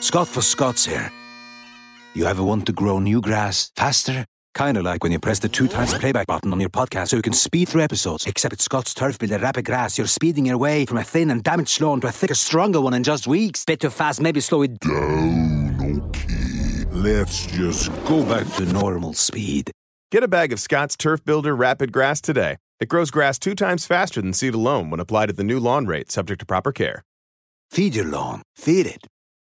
Scott for Scotts here. You ever want to grow new grass faster? Kinda like when you press the two times playback button on your podcast so you can speed through episodes. Except with Scotts Turf Builder Rapid Grass, you're speeding your way from a thin and damaged lawn to a thicker, stronger one in just weeks. Bit too fast, maybe slow it Down, okay. Let's just go back to normal speed. Get a bag of Scotts Turf Builder Rapid Grass today. It grows grass two times faster than seed alone when applied at the new lawn rate, subject to proper care. Feed your lawn. Feed it.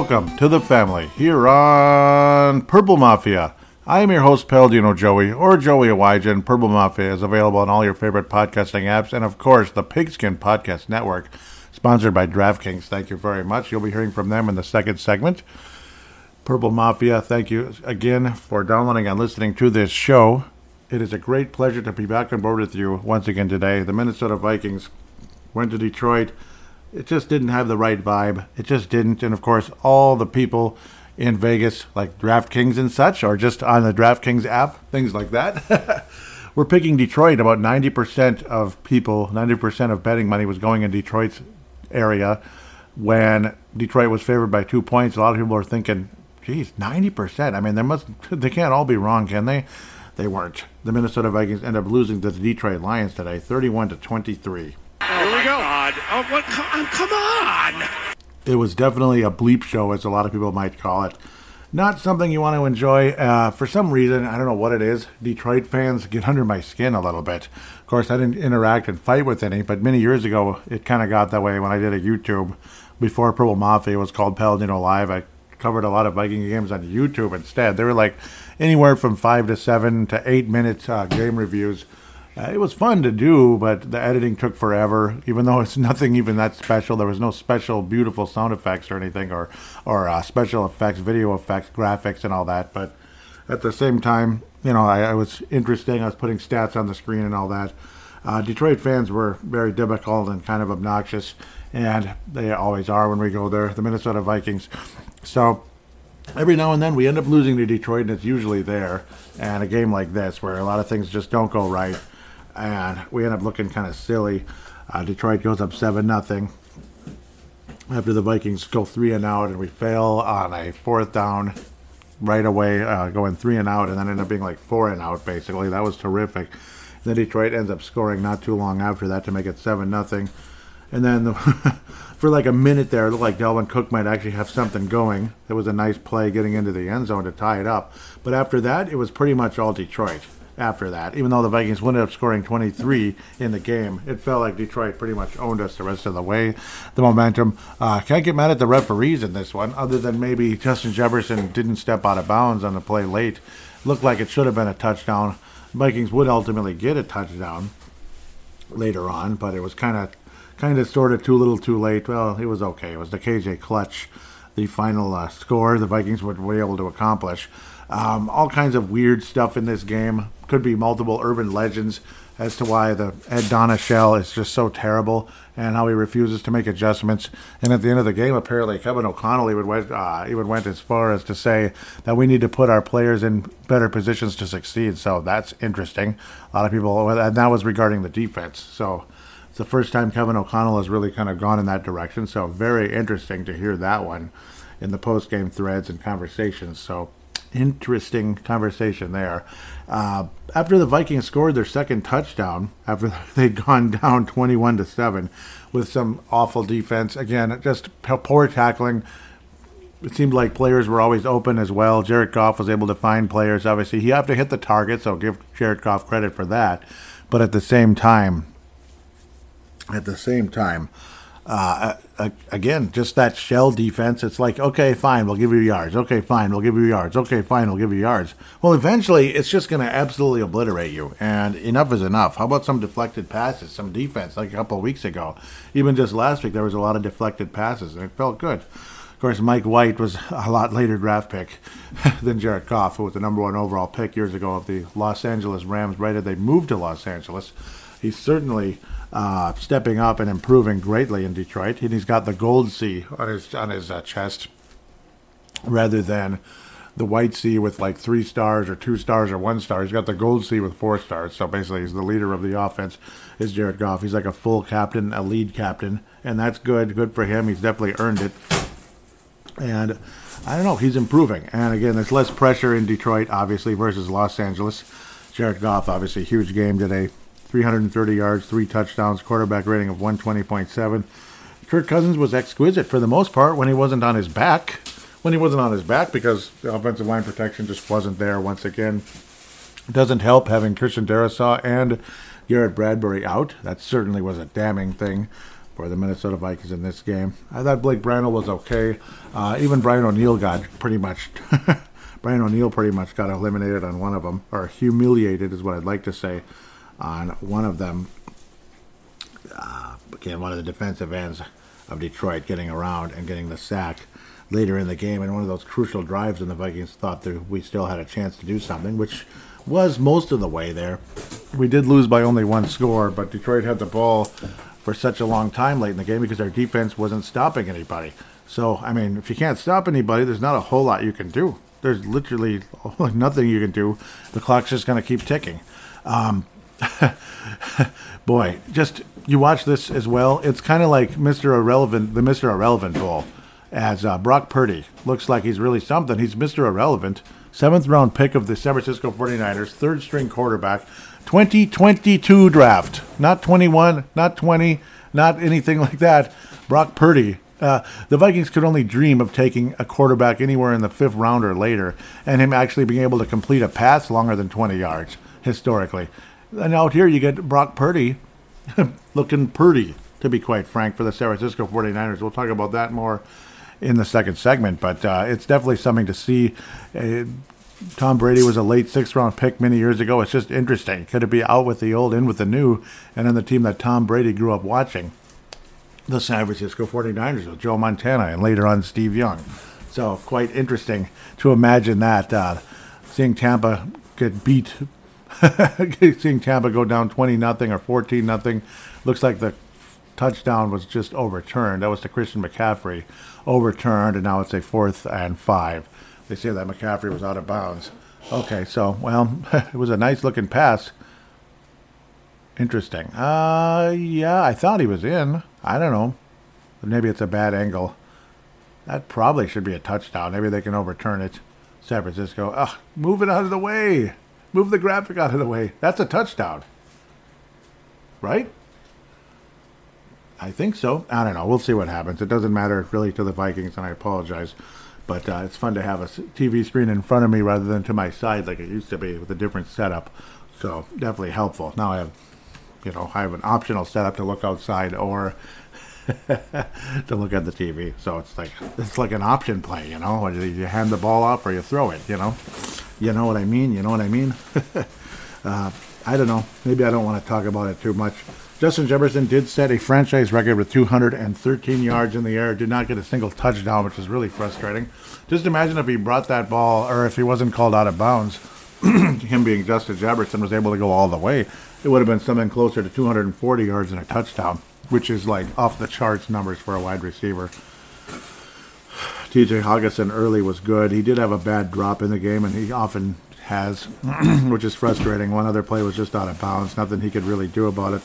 Welcome to the family here on Purple Mafia. I am your host, Paladino Joey, or Joey Awajan. Purple Mafia is available on all your favorite podcasting apps and, of course, the Pigskin Podcast Network, sponsored by DraftKings. Thank you very much. You'll be hearing from them in the second segment. Purple Mafia, thank you again for downloading and listening to this show. It is a great pleasure to be back on board with you once again today. The Minnesota Vikings went to Detroit it just didn't have the right vibe. It just didn't. And of course, all the people in Vegas, like DraftKings and such, or just on the DraftKings app, things like that, we're picking Detroit. About 90% of people, 90% of betting money was going in Detroit's area when Detroit was favored by two points. A lot of people are thinking, geez, 90%. I mean, there must, they can't all be wrong, can they? They weren't. The Minnesota Vikings end up losing to the Detroit Lions today, 31 to 23. Here we go. God. Oh, what? Come, come on. It was definitely a bleep show, as a lot of people might call it. Not something you want to enjoy. Uh, for some reason, I don't know what it is. Detroit fans get under my skin a little bit. Of course, I didn't interact and fight with any, but many years ago, it kind of got that way when I did a YouTube before Purple Mafia was called Paladino Live. I covered a lot of Viking games on YouTube instead. They were like anywhere from five to seven to eight minute uh, game reviews. Uh, it was fun to do, but the editing took forever. Even though it's nothing even that special, there was no special, beautiful sound effects or anything, or or uh, special effects, video effects, graphics, and all that. But at the same time, you know, I, I was interesting. I was putting stats on the screen and all that. Uh, Detroit fans were very difficult and kind of obnoxious, and they always are when we go there. The Minnesota Vikings. So every now and then we end up losing to Detroit, and it's usually there. And a game like this, where a lot of things just don't go right and we end up looking kind of silly. Uh, Detroit goes up seven nothing after the Vikings go three and out, and we fail on a fourth down right away, uh, going three and out, and then end up being like four and out basically. That was terrific. And then Detroit ends up scoring not too long after that to make it seven nothing. And then the, for like a minute there, it looked like Dalvin Cook might actually have something going. It was a nice play getting into the end zone to tie it up. But after that, it was pretty much all Detroit after that. Even though the Vikings ended up scoring 23 in the game, it felt like Detroit pretty much owned us the rest of the way. The momentum. Uh, can't get mad at the referees in this one, other than maybe Justin Jefferson didn't step out of bounds on the play late. Looked like it should have been a touchdown. Vikings would ultimately get a touchdown later on, but it was kind of, kind of, sort of too little, too late. Well, it was okay. It was the KJ clutch, the final uh, score the Vikings would be able to accomplish. Um, all kinds of weird stuff in this game. Could be multiple urban legends as to why the Ed Donatell is just so terrible and how he refuses to make adjustments. And at the end of the game, apparently Kevin O'Connell even went, uh, even went as far as to say that we need to put our players in better positions to succeed. So that's interesting. A lot of people, and that was regarding the defense. So it's the first time Kevin O'Connell has really kind of gone in that direction. So very interesting to hear that one in the post game threads and conversations. So interesting conversation there. Uh, after the Vikings scored their second touchdown, after they'd gone down 21 to 7 with some awful defense, again, just poor tackling, it seemed like players were always open as well. Jared Goff was able to find players. Obviously, he have to hit the target, so give Jared Goff credit for that. But at the same time, at the same time, uh, again, just that shell defense. It's like, okay, fine, we'll give you yards. Okay, fine, we'll give you yards. Okay, fine, we'll give you yards. Well, eventually, it's just going to absolutely obliterate you. And enough is enough. How about some deflected passes, some defense, like a couple of weeks ago? Even just last week, there was a lot of deflected passes, and it felt good. Of course, Mike White was a lot later draft pick than Jared Goff, who was the number one overall pick years ago of the Los Angeles Rams. Right as they moved to Los Angeles, He certainly uh, stepping up and improving greatly in Detroit. And he's got the gold C on his on his uh, chest, rather than the white C with like three stars or two stars or one star. He's got the gold C with four stars. So basically, he's the leader of the offense. Is Jared Goff? He's like a full captain, a lead captain, and that's good. Good for him. He's definitely earned it. And I don't know. He's improving. And again, there's less pressure in Detroit, obviously, versus Los Angeles. Jared Goff, obviously, huge game today. 330 yards, three touchdowns, quarterback rating of 120.7. Kirk Cousins was exquisite for the most part when he wasn't on his back. When he wasn't on his back because the offensive line protection just wasn't there once again. It doesn't help having Christian Darrisaw and Garrett Bradbury out. That certainly was a damning thing for the Minnesota Vikings in this game. I thought Blake Brandel was okay. Uh, even Brian O'Neill got pretty much. Brian O'Neill pretty much got eliminated on one of them, or humiliated is what I'd like to say on one of them. Uh, again, one of the defensive ends of Detroit getting around and getting the sack later in the game, and one of those crucial drives, and the Vikings thought that we still had a chance to do something, which was most of the way there. We did lose by only one score, but Detroit had the ball for such a long time late in the game because our defense wasn't stopping anybody. So, I mean, if you can't stop anybody, there's not a whole lot you can do. There's literally nothing you can do. The clock's just going to keep ticking. Um, boy, just you watch this as well. It's kind of like Mr. Irrelevant, the Mr. Irrelevant Bowl, as uh, Brock Purdy looks like he's really something. He's Mr. Irrelevant, seventh round pick of the San Francisco 49ers, third string quarterback, 2022 draft, not 21, not 20, not anything like that. Brock Purdy. Uh, the Vikings could only dream of taking a quarterback anywhere in the fifth round or later, and him actually being able to complete a pass longer than 20 yards historically. And out here you get Brock Purdy looking purdy, to be quite frank, for the San Francisco 49ers. We'll talk about that more in the second segment, but uh, it's definitely something to see. Uh, Tom Brady was a late sixth round pick many years ago. It's just interesting. Could it be out with the old, in with the new, and then the team that Tom Brady grew up watching? The San Francisco 49ers with Joe Montana and later on Steve Young. So, quite interesting to imagine that. Uh, seeing Tampa get beat seeing Tampa go down 20 nothing or 14 nothing. Looks like the touchdown was just overturned. That was to Christian McCaffrey, overturned, and now it's a fourth and five. They say that McCaffrey was out of bounds. Okay, so well, it was a nice looking pass. Interesting. Uh, yeah, I thought he was in. I don't know. Maybe it's a bad angle. That probably should be a touchdown. Maybe they can overturn it. San Francisco. Ugh, move it out of the way. Move the graphic out of the way. That's a touchdown. Right? I think so. I don't know. We'll see what happens. It doesn't matter really to the Vikings, and I apologize. But uh, it's fun to have a TV screen in front of me rather than to my side like it used to be with a different setup. So definitely helpful. Now I have, you know, I have an optional setup to look outside or to look at the TV. So it's like it's like an option play, you know. You hand the ball off or you throw it, you know. You know what I mean? You know what I mean? uh, I don't know. Maybe I don't want to talk about it too much. Justin Jefferson did set a franchise record with 213 yards in the air. Did not get a single touchdown, which is really frustrating. Just imagine if he brought that ball, or if he wasn't called out of bounds, him being Justin Jefferson was able to go all the way. It would have been something closer to 240 yards and a touchdown, which is like off the charts numbers for a wide receiver. TJ Hockenson early was good. He did have a bad drop in the game, and he often has, which is frustrating. One other play was just out of bounds. Nothing he could really do about it.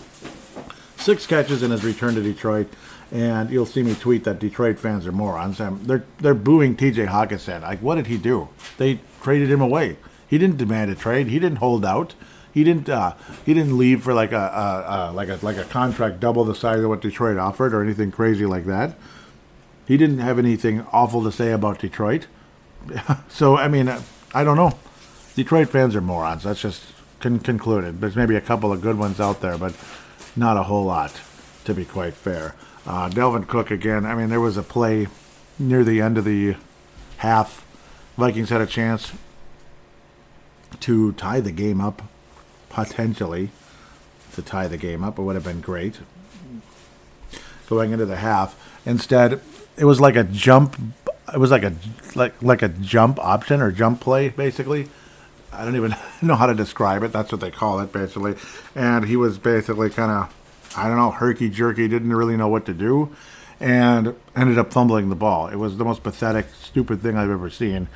Six catches in his return to Detroit, and you'll see me tweet that Detroit fans are morons. They're they're booing TJ Hockenson. Like, what did he do? They traded him away. He didn't demand a trade. He didn't hold out. He didn't. Uh, he didn't leave for like a, like a like a contract double the size of what Detroit offered or anything crazy like that he didn't have anything awful to say about Detroit. so I mean, I don't know. Detroit fans are morons. That's just con- concluded. There's maybe a couple of good ones out there, but not a whole lot, to be quite fair. Uh, Dalvin Cook again. I mean, there was a play near the end of the half. Vikings had a chance to tie the game up, potentially to tie the game up. It would have been great going into the half. Instead, it was like a jump. It was like a like like a jump option or jump play, basically. I don't even know how to describe it. That's what they call it, basically. And he was basically kind of, I don't know, herky jerky. Didn't really know what to do, and ended up fumbling the ball. It was the most pathetic, stupid thing I've ever seen.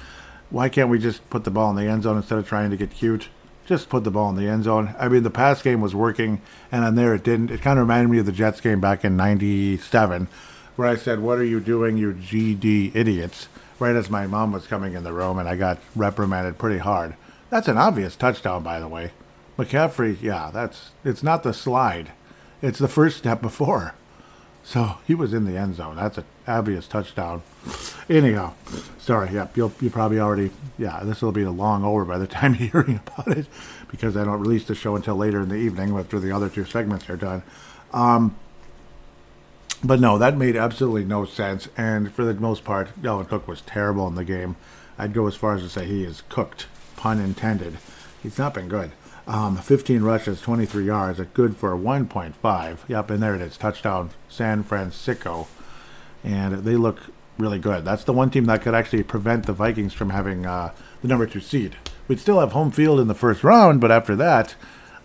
Why can't we just put the ball in the end zone instead of trying to get cute? Just put the ball in the end zone. I mean, the pass game was working, and on there it didn't. It kind of reminded me of the Jets game back in '97 where I said, What are you doing, you GD idiots? Right as my mom was coming in the room, and I got reprimanded pretty hard. That's an obvious touchdown, by the way. McCaffrey, yeah, that's it's not the slide, it's the first step before. So he was in the end zone. That's an obvious touchdown. Anyhow, sorry. Yeah, you'll you probably already. Yeah, this will be a long over by the time you're hearing about it, because I don't release the show until later in the evening after the other two segments are done. Um, but no, that made absolutely no sense. And for the most part, Dalvin Cook was terrible in the game. I'd go as far as to say he is cooked, pun intended. He's not been good. Um, 15 rushes, 23 yards, good for 1.5. Yep, and there it is, touchdown, San Francisco. And they look really good. That's the one team that could actually prevent the Vikings from having uh, the number two seed. We'd still have home field in the first round, but after that,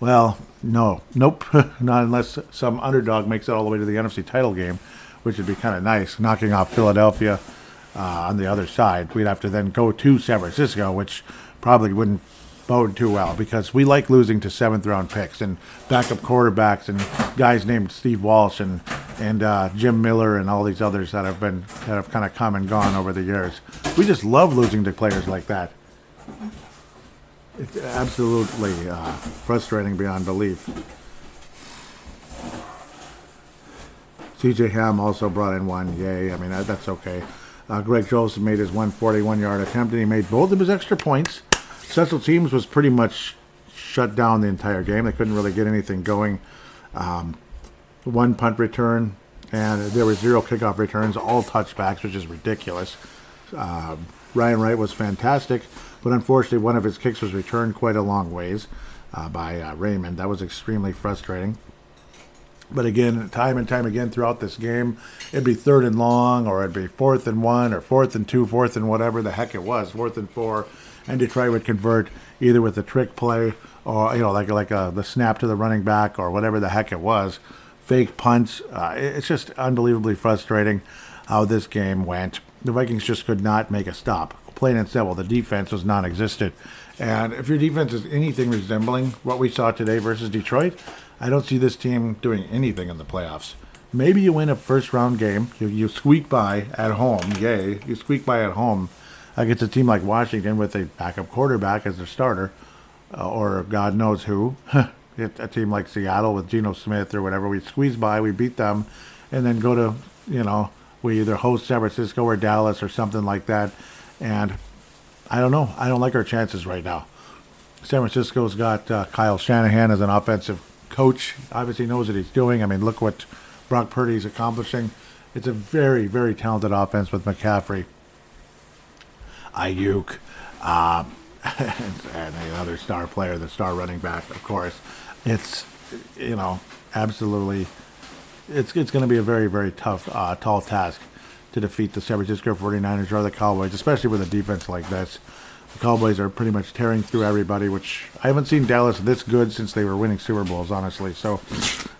well, no, nope, not unless some underdog makes it all the way to the NFC title game, which would be kind of nice, knocking off Philadelphia uh, on the other side. We'd have to then go to San Francisco, which probably wouldn't bode too well because we like losing to seventh round picks and backup quarterbacks and guys named Steve Walsh and and uh, Jim Miller and all these others that have been that have kind of come and gone over the years. We just love losing to players like that. It's absolutely uh, frustrating beyond belief. CJ Ham also brought in one. Yay. I mean, that, that's okay. Uh, Greg Joseph made his 141 yard attempt, and he made both of his extra points. Special teams was pretty much shut down the entire game. They couldn't really get anything going. Um, one punt return, and there were zero kickoff returns, all touchbacks, which is ridiculous. Uh, Ryan Wright was fantastic. But unfortunately, one of his kicks was returned quite a long ways uh, by uh, Raymond. That was extremely frustrating. But again, time and time again throughout this game, it'd be third and long, or it'd be fourth and one, or fourth and two, fourth and whatever the heck it was, fourth and four, and Detroit would convert either with a trick play or you know like like a, uh, the snap to the running back or whatever the heck it was, fake punts. Uh, it's just unbelievably frustrating how this game went. The Vikings just could not make a stop plain and simple. The defense was non-existent, and if your defense is anything resembling what we saw today versus Detroit, I don't see this team doing anything in the playoffs. Maybe you win a first-round game, you, you squeak by at home, yay! You squeak by at home against a team like Washington with a backup quarterback as their starter, uh, or God knows who. a team like Seattle with Geno Smith or whatever, we squeeze by, we beat them, and then go to you know we either host San Francisco or Dallas or something like that, and I don't know. I don't like our chances right now. San Francisco's got uh, Kyle Shanahan as an offensive coach. Obviously knows what he's doing. I mean, look what Brock Purdy's accomplishing. It's a very, very talented offense with McCaffrey, Aiyuk, uh, and another star player, the star running back, of course. It's, you know, absolutely, it's it's going to be a very, very tough, uh, tall task to defeat the San Francisco 49ers or the Cowboys, especially with a defense like this. The Cowboys are pretty much tearing through everybody, which I haven't seen Dallas this good since they were winning Super Bowls, honestly. So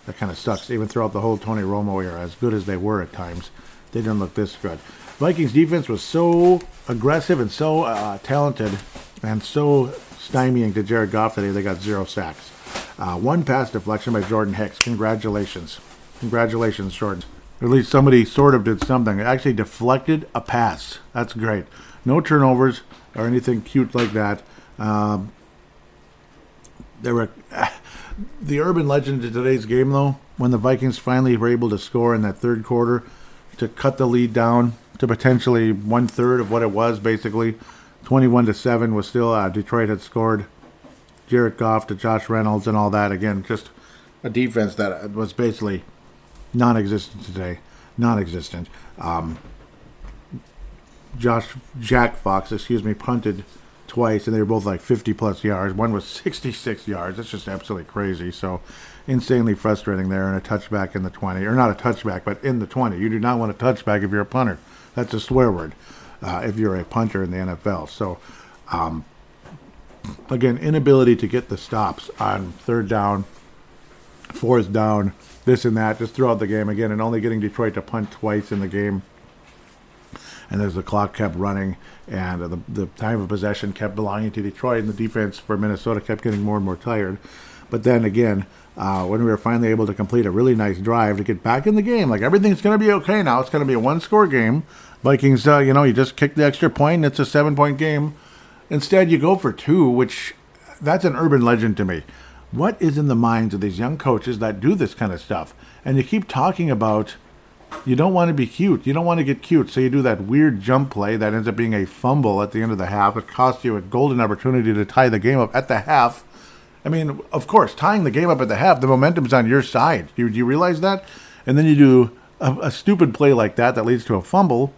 that kind of sucks. Even throughout the whole Tony Romo era, as good as they were at times, they didn't look this good. Vikings defense was so aggressive and so uh, talented and so stymieing to Jared Goff today, they got zero sacks. Uh, one pass deflection by Jordan Hicks. Congratulations. Congratulations, Jordan. At least somebody sort of did something. It actually deflected a pass. That's great. No turnovers or anything cute like that. Um, there were the urban legend of today's game, though, when the Vikings finally were able to score in that third quarter, to cut the lead down to potentially one third of what it was, basically. 21 to 7 was still, uh, Detroit had scored. Jared Goff to Josh Reynolds and all that. Again, just a defense that was basically non existent today. Non existent. Um, Josh Jack Fox, excuse me, punted twice, and they were both like 50 plus yards. One was 66 yards. That's just absolutely crazy. So, insanely frustrating there, and a touchback in the 20, or not a touchback, but in the 20. You do not want a touchback if you're a punter. That's a swear word uh, if you're a punter in the NFL. So, um, again, inability to get the stops on third down, fourth down, this and that, just throughout the game again, and only getting Detroit to punt twice in the game and as the clock kept running and the, the time of possession kept belonging to Detroit, and the defense for Minnesota kept getting more and more tired. But then again, uh, when we were finally able to complete a really nice drive to get back in the game, like everything's going to be okay now. It's going to be a one score game. Vikings, uh, you know, you just kick the extra point, and it's a seven point game. Instead, you go for two, which that's an urban legend to me. What is in the minds of these young coaches that do this kind of stuff? And you keep talking about you don't want to be cute. You don't want to get cute. So you do that weird jump play that ends up being a fumble at the end of the half. It costs you a golden opportunity to tie the game up at the half. I mean, of course, tying the game up at the half, the momentum's on your side. Do you, you realize that? And then you do a, a stupid play like that that leads to a fumble.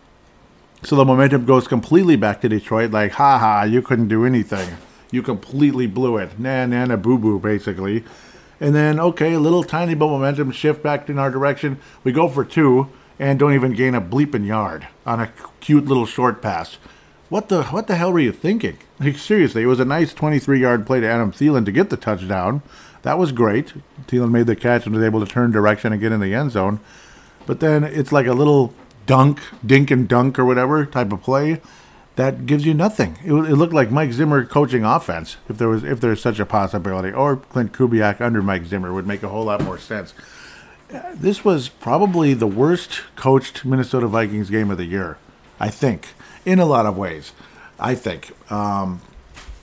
So the momentum goes completely back to Detroit, like, ha ha, you couldn't do anything. You completely blew it. Nah, nah, nah, boo boo, basically. And then, okay, a little tiny bit momentum shift back in our direction. We go for two and don't even gain a bleeping yard on a cute little short pass. What the what the hell were you thinking? Like seriously, it was a nice 23-yard play to Adam Thielen to get the touchdown. That was great. Thielen made the catch and was able to turn direction and get in the end zone. But then it's like a little dunk, dink and dunk or whatever type of play that gives you nothing. It, it, looked like Mike Zimmer coaching offense, if there was if there's such a possibility, or Klint Kubiak under Mike Zimmer would make a whole lot more sense. This was probably the worst coached Minnesota Vikings game of the year, I think, in a lot of ways. I think um,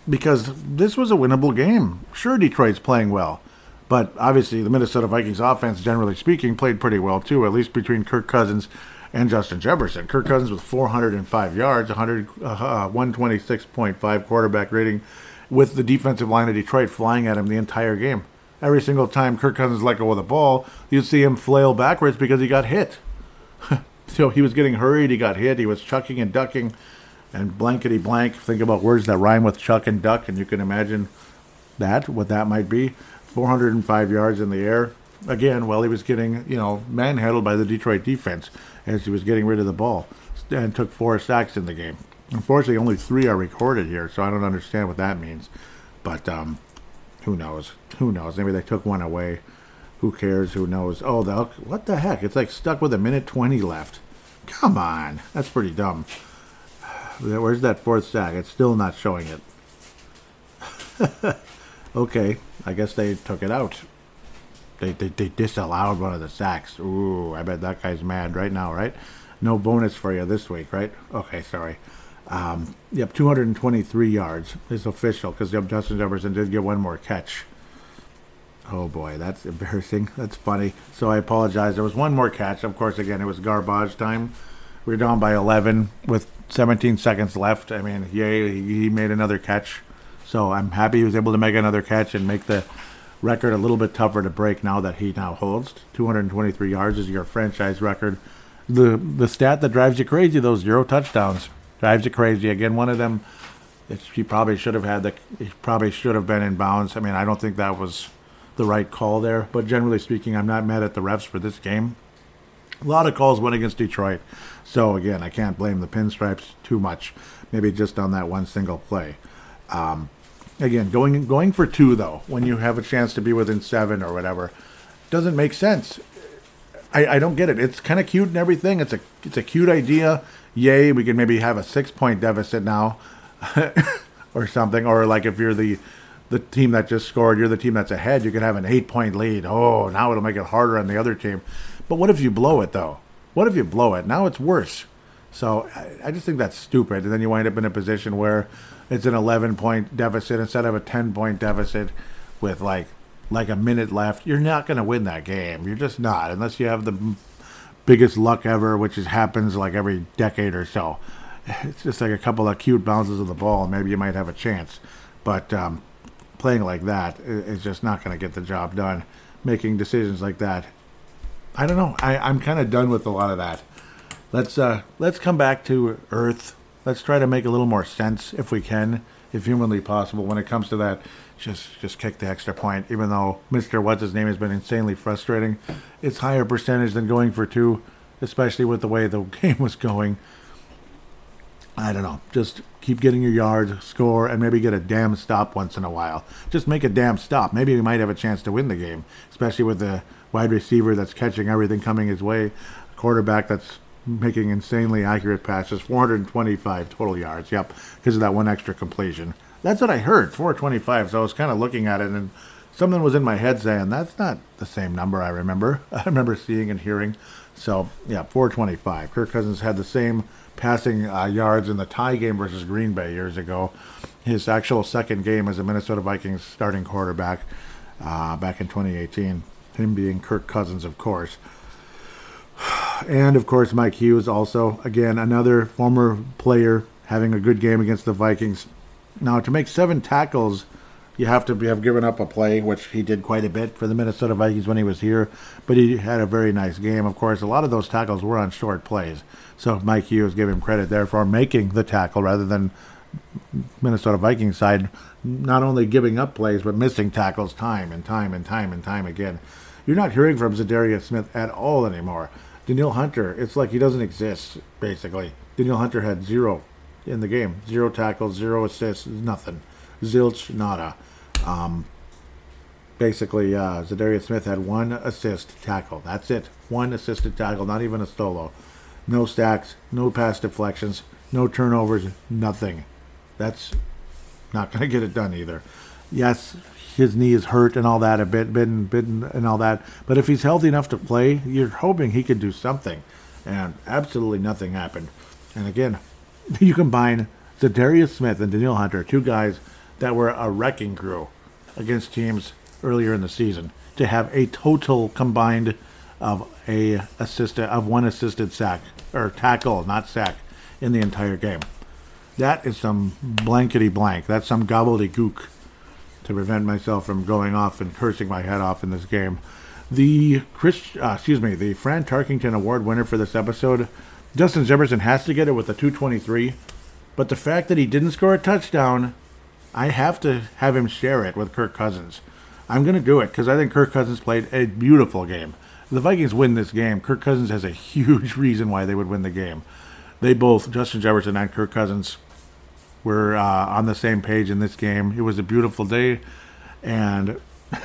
because this was a winnable game. Sure, Detroit's playing well, but obviously the Minnesota Vikings offense, generally speaking, played pretty well too. At least between Kirk Cousins and Justin Jefferson. Kirk Cousins with 405 yards, 100, uh, 126.5 quarterback rating, with the defensive line of Detroit flying at him the entire game. Every single time Kirk Cousins let go of the ball, you'd see him flail backwards because he got hit. so he was getting hurried, he got hit, he was chucking and ducking, and blankety blank. Think about words that rhyme with chuck and duck, and you can imagine that, what that might be. 405 yards in the air. Again, while he was getting, you know, manhandled by the Detroit defense as he was getting rid of the ball and took four sacks in the game. Unfortunately, only three are recorded here, so I don't understand what that means. But um, who knows? Who knows? Maybe they took one away. Who cares? Who knows? Oh, the, what the heck? It's like stuck with a minute 20 left. Come on. That's pretty dumb. Where's that fourth sack? It's still not showing it. okay, I guess they took it out. They, they, they disallowed one of the sacks. Ooh, I bet that guy's mad right now, right? No bonus for you this week, right? Okay, sorry. Um, yep, 223 yards is official because Justin Jefferson did get one more catch. Oh boy, that's embarrassing. That's funny. So I apologize. There was one more catch. Of course, again, it was garbage time. We are down by 11 with 17 seconds left. I mean, yay, he made another catch. So I'm happy he was able to make another catch and make the record a little bit tougher to break now that he now holds. 223 yards is your franchise record. The the stat that drives you crazy, those zero touchdowns, drives you crazy. Again, one of them, he probably should have had the, he probably should have been in bounds. I mean, I don't think that was the right call there. But generally speaking, I'm not mad at the refs for this game. A lot of calls went against Detroit. So again, I can't blame the pinstripes too much. Maybe just on that one single play. Um, Again, going going for two though, when you have a chance to be within seven or whatever, doesn't make sense. I, I don't get it. It's kind of cute and everything. It's a it's a cute idea. Yay, we can maybe have a six point deficit now, or something. Or like if you're the the team that just scored, you're the team that's ahead. You can have an eight point lead. Oh, now it'll make it harder on the other team. But what if you blow it though? What if you blow it? Now it's worse. So I, just think that's stupid. And then you wind up in a position where it's an 11 point deficit instead of a 10 point deficit with like like a minute left. You're not going to win that game. You're just not unless you have the biggest luck ever, which is, happens like every decade or so. It's just like a couple of cute bounces of the ball, and maybe you might have a chance. But um, playing like that is just not going to get the job done. Making decisions like that, I don't know. I, I'm kind of done with a lot of that. Let's uh, let's come back to Earth. Let's try to make a little more sense if we can, if humanly possible, when it comes to that. Just just kick the extra point, even though Mister What's His Name has been insanely frustrating. It's higher percentage than going for two, especially with the way the game was going. I don't know. Just keep getting your yards, score, and maybe get a damn stop once in a while. Just make a damn stop. Maybe we might have a chance to win the game, especially with the wide receiver that's catching everything coming his way, a quarterback that's making insanely accurate passes, 425 total yards. Yep, because of that one extra completion. That's what I heard, 425. So I was kind of looking at it, and something was in my head saying that's not the same number I remember. I remember seeing and hearing. So yeah, 425. Kirk Cousins had the same passing uh, yards in the tie game versus Green Bay years ago. His actual second game as a Minnesota Vikings starting quarterback uh, back in 2018. Him being Kirk Cousins, of course. And of course, Mike Hughes, also, again, another former player having a good game against the Vikings. Now, to make seven tackles, you have to have given up a play, which he did quite a bit for the Minnesota Vikings when he was here. But he had a very nice game. Of course, a lot of those tackles were on short plays. So Mike Hughes gave him credit there for making the tackle rather than Minnesota Vikings side not only giving up plays but missing tackles time and time and time and time again. You're not hearing from Za'Darius Smith at all anymore. Danielle Hunter, it's like he doesn't exist, basically. Danielle Hunter had zero in the game. Zero tackles, zero assists, nothing. Zilch, nada. Um, basically, uh, Za'Darius Smith had one assist tackle. That's it. One assisted tackle, not even a solo. No stacks, no pass deflections, no turnovers, nothing. That's not going to get it done either. Yes, his knee is hurt and all that, a bit bitten, bitten and all that. But if he's healthy enough to play, you're hoping he could do something. And absolutely nothing happened. And again, you combine Za'Darius Smith and Danielle Hunter, two guys that were a wrecking crew against teams earlier in the season, to have a total combined of a assisted of one assisted sack or tackle, not sack, in the entire game. That is some blankety blank. That's some gobbledygook to prevent myself from going off and cursing my head off in this game. The Chris, uh, excuse me, the Fran Tarkenton Award winner for this episode, Justin Jefferson has to get it with a 223. But the fact that he didn't score a touchdown, I have to have him share it with Kirk Cousins. I'm going to do it because I think Kirk Cousins played a beautiful game. The Vikings win this game, Kirk Cousins has a huge reason why they would win the game. They both, Justin Jefferson and Kirk Cousins, were uh, on the same page in this game. It was a beautiful day, and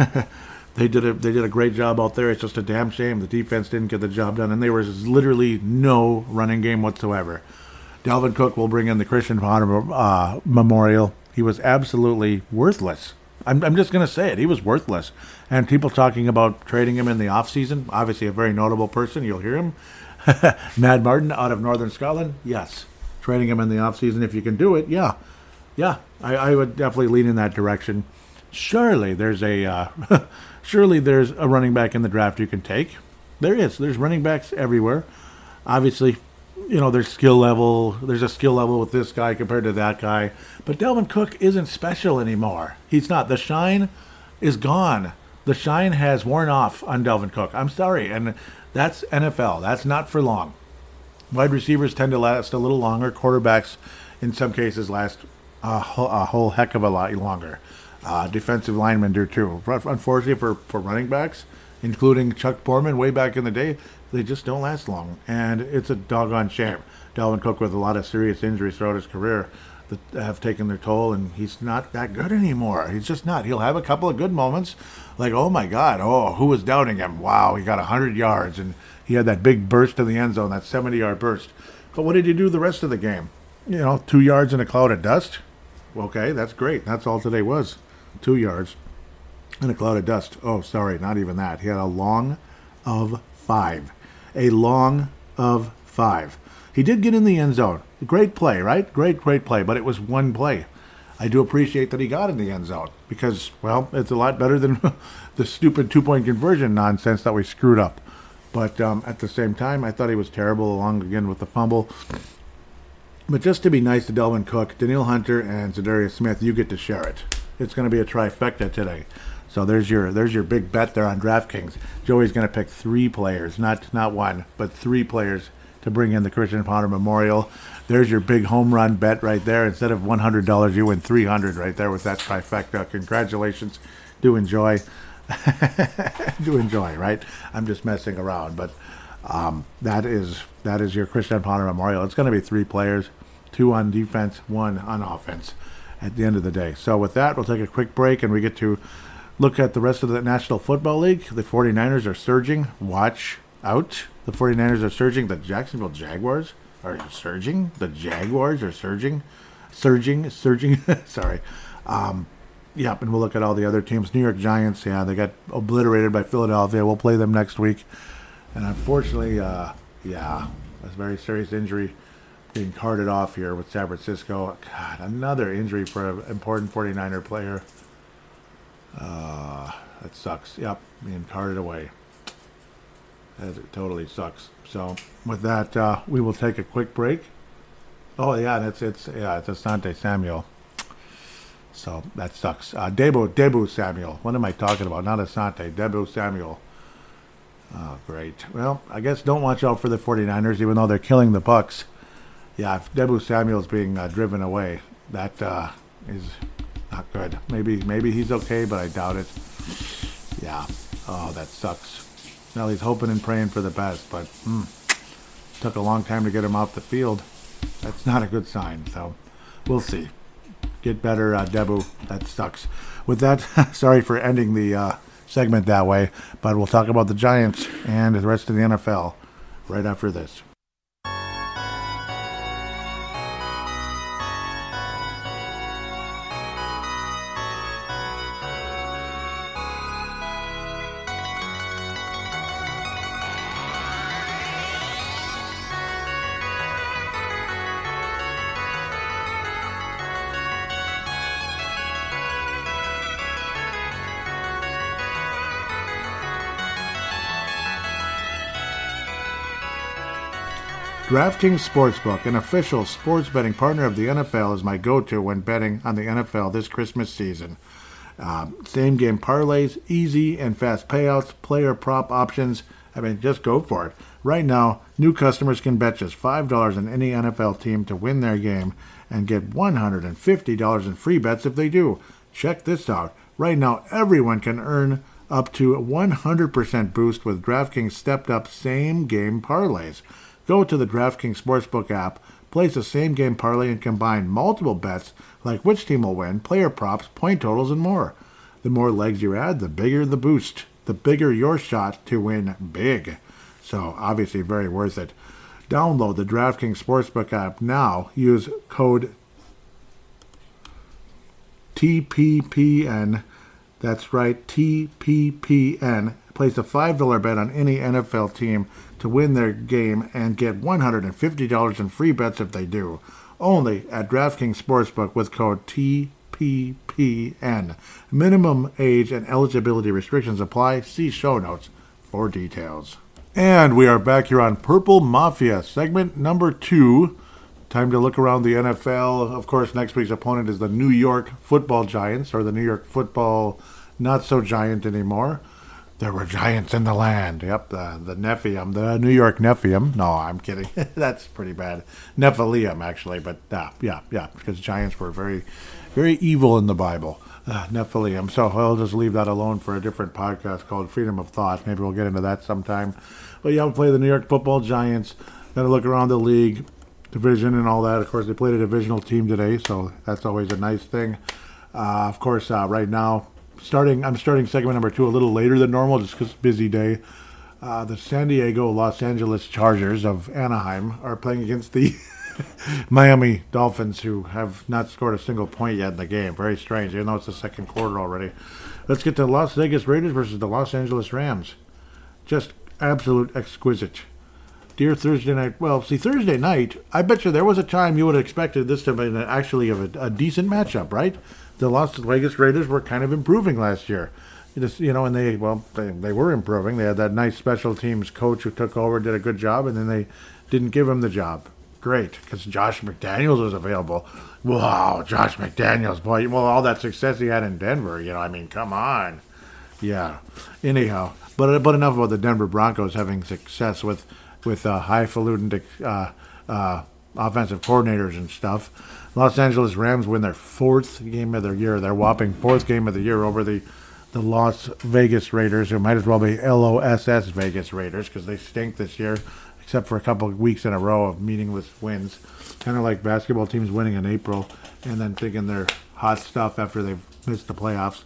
they did a they did a great job out there. It's just a damn shame the defense didn't get the job done, and there was literally no running game whatsoever. Dalvin Cook will bring in the Christian Ponder uh, Memorial. He was absolutely worthless. I'm, I'm just going to say it. He was worthless. And people talking about trading him in the offseason, obviously a very notable person. You'll hear him. Mad Martin out of Northern Scotland, yes trading him in the offseason if you can do it, yeah. Yeah, I, I would definitely lean in that direction. Surely there's a uh, surely there's a running back in the draft you can take. There is. There's running backs everywhere. Obviously, you know, there's skill level. There's a skill level with this guy compared to that guy. But Dalvin Cook isn't special anymore. He's not. The shine is gone. The shine has worn off on Dalvin Cook. I'm sorry, and that's NFL. That's not for long. Wide receivers tend to last a little longer. Quarterbacks, in some cases, last a, whole, a whole heck of a lot longer. Uh, defensive linemen do too. Unfortunately for, for running backs, including Chuck Foreman way back in the day, they just don't last long. And it's a doggone shame. Dalvin Cook with a lot of serious injuries throughout his career that have taken their toll, and he's not that good anymore. He's just not. He'll have a couple of good moments, like, oh my God, oh, who was doubting him? Wow, he got 100 yards, and he had that big burst in the end zone, that 70 yard burst. But what did he do the rest of the game? You know, two yards in a cloud of dust? Okay, that's great. That's all today was. Two yards in a cloud of dust. Oh, sorry, not even that. He had a long of five. A long of five. He did get in the end zone. Great play, right? Great, great play, but it was one play. I do appreciate that he got in the end zone because, well, it's a lot better than the stupid two point conversion nonsense that we screwed up. But um, at the same time, I thought he was terrible along again with the fumble. But just to be nice to Dalvin Cook, Danielle Hunter, and Za'Darius Smith, you get to share it. It's going to be a trifecta today. So there's your there's your big bet there on DraftKings. Joey's going to pick three players, not not one, but three players to bring in the Christian Ponder Memorial. There's your big home run bet right there. Instead of one hundred dollars, you win three hundred right there with that trifecta. Congratulations. Do enjoy. Do enjoy, right? I'm just messing around, but um, that is that is your Christian Ponder Memorial. It's going to be three players, two on defense, one on offense at the end of the day. So with that, we'll take a quick break and we get to look at the rest of the National Football League. The 49ers are surging. Watch out. The 49ers are surging. The Jacksonville Jaguars are surging. The Jaguars are surging. Surging, surging. Sorry. Um, yep, and we'll look at all the other teams. New York Giants, yeah, they got obliterated by Philadelphia. We'll play them next week. And unfortunately, uh, yeah, that's a very serious injury being carted off here with San Francisco. God, another injury for an important 49er player. Uh, that sucks. Yep, being carted away. That totally sucks. So with that, uh, we will take a quick break. Oh yeah, and it's yeah, it's Asante Samuel. So that sucks. Uh, Debu Deebo Samuel. What am I talking about? Not Asante. Deebo Samuel. Oh, great. Well, I guess don't watch out for the 49ers, even though they're killing the Bucks. Yeah, if Deebo Samuel's being uh, driven away, that uh, is not good. Maybe maybe he's okay, but I doubt it. Yeah. Oh, that sucks. Well, he's hoping and praying for the best, but hmm, took a long time to get him off the field. That's not a good sign. So we'll see. Get better, uh, Deebo. That sucks. With that, sorry for ending the uh, segment that way, but we'll talk about the Giants and the rest of the NFL right after this. DraftKings Sportsbook, an official sports betting partner of the NFL, is my go to when betting on the NFL this Christmas season. Um, same game parlays, easy and fast payouts, player prop options. I mean, just go for it. Right now, new customers can bet just $5 on any NFL team to win their game and get $150 in free bets if they do. Check this out. Right now, everyone can earn up to 100% boost with DraftKings stepped up same game parlays. Go to the DraftKings Sportsbook app, place a same game parlay, and combine multiple bets like which team will win, player props, point totals, and more. The more legs you add, the bigger the boost, the bigger your shot to win big. So, obviously, very worth it. Download the DraftKings Sportsbook app now. Use code TPPN. That's right, TPPN. Place a $5 bet on any NFL team to win their game and get $150 in free bets if they do. Only at DraftKings Sportsbook with code TPPN. Minimum age and eligibility restrictions apply. See show notes for details. And we are back here on Purple Mafia, segment number two. Time to look around the NFL. Of course, next week's opponent is the New York Football Giants, or the New York Football Not So Giant anymore. There were giants in the land. Yep, the, the Nephilim, the New York Nephilim. No, I'm kidding. That's pretty bad. Nephilim, actually, but uh, yeah, yeah, because giants were very, very evil in the Bible. Uh, Nephilim. So I'll just leave that alone for a different podcast called Freedom of Thought. Maybe we'll get into that sometime. But yeah, we play the New York Football Giants. Got to look around the league, division, and all that. Of course, they played a divisional team today, so that's always a nice thing. Uh, of course, uh, right now starting. I'm starting segment number two a little later than normal, just because busy day. Uh, the San Diego Los Angeles Chargers of Anaheim are playing against the Miami Dolphins, who have not scored a single point yet in the game. Very strange, even though it's the second quarter already. Let's get to Las Vegas Raiders versus the Los Angeles Rams. Just absolute exquisite. Dear Thursday night. Well, see, Thursday night, I bet you there was a time you would have expected this to be actually a, a decent matchup, right? The Las Vegas Raiders were kind of improving last year. just you know, and they well, they, they were improving. They had that nice special teams coach who took over, did a good job, and then they didn't give him the job. Great, because Josh McDaniels was available. Wow, Josh McDaniels, boy, well, all that success he had in Denver, you know, I mean, come on. Yeah. Anyhow, but but enough about the Denver Broncos having success with with uh, highfalutin uh, uh, offensive coordinators and stuff. Los Angeles Rams win their fourth game of the year, their whopping fourth game of the year over the the Las Vegas Raiders, who might as well be LOSS Vegas Raiders because they stink this year, except for a couple of weeks in a row of meaningless wins. Kind of like basketball teams winning in April and then thinking they're hot stuff after they've missed the playoffs.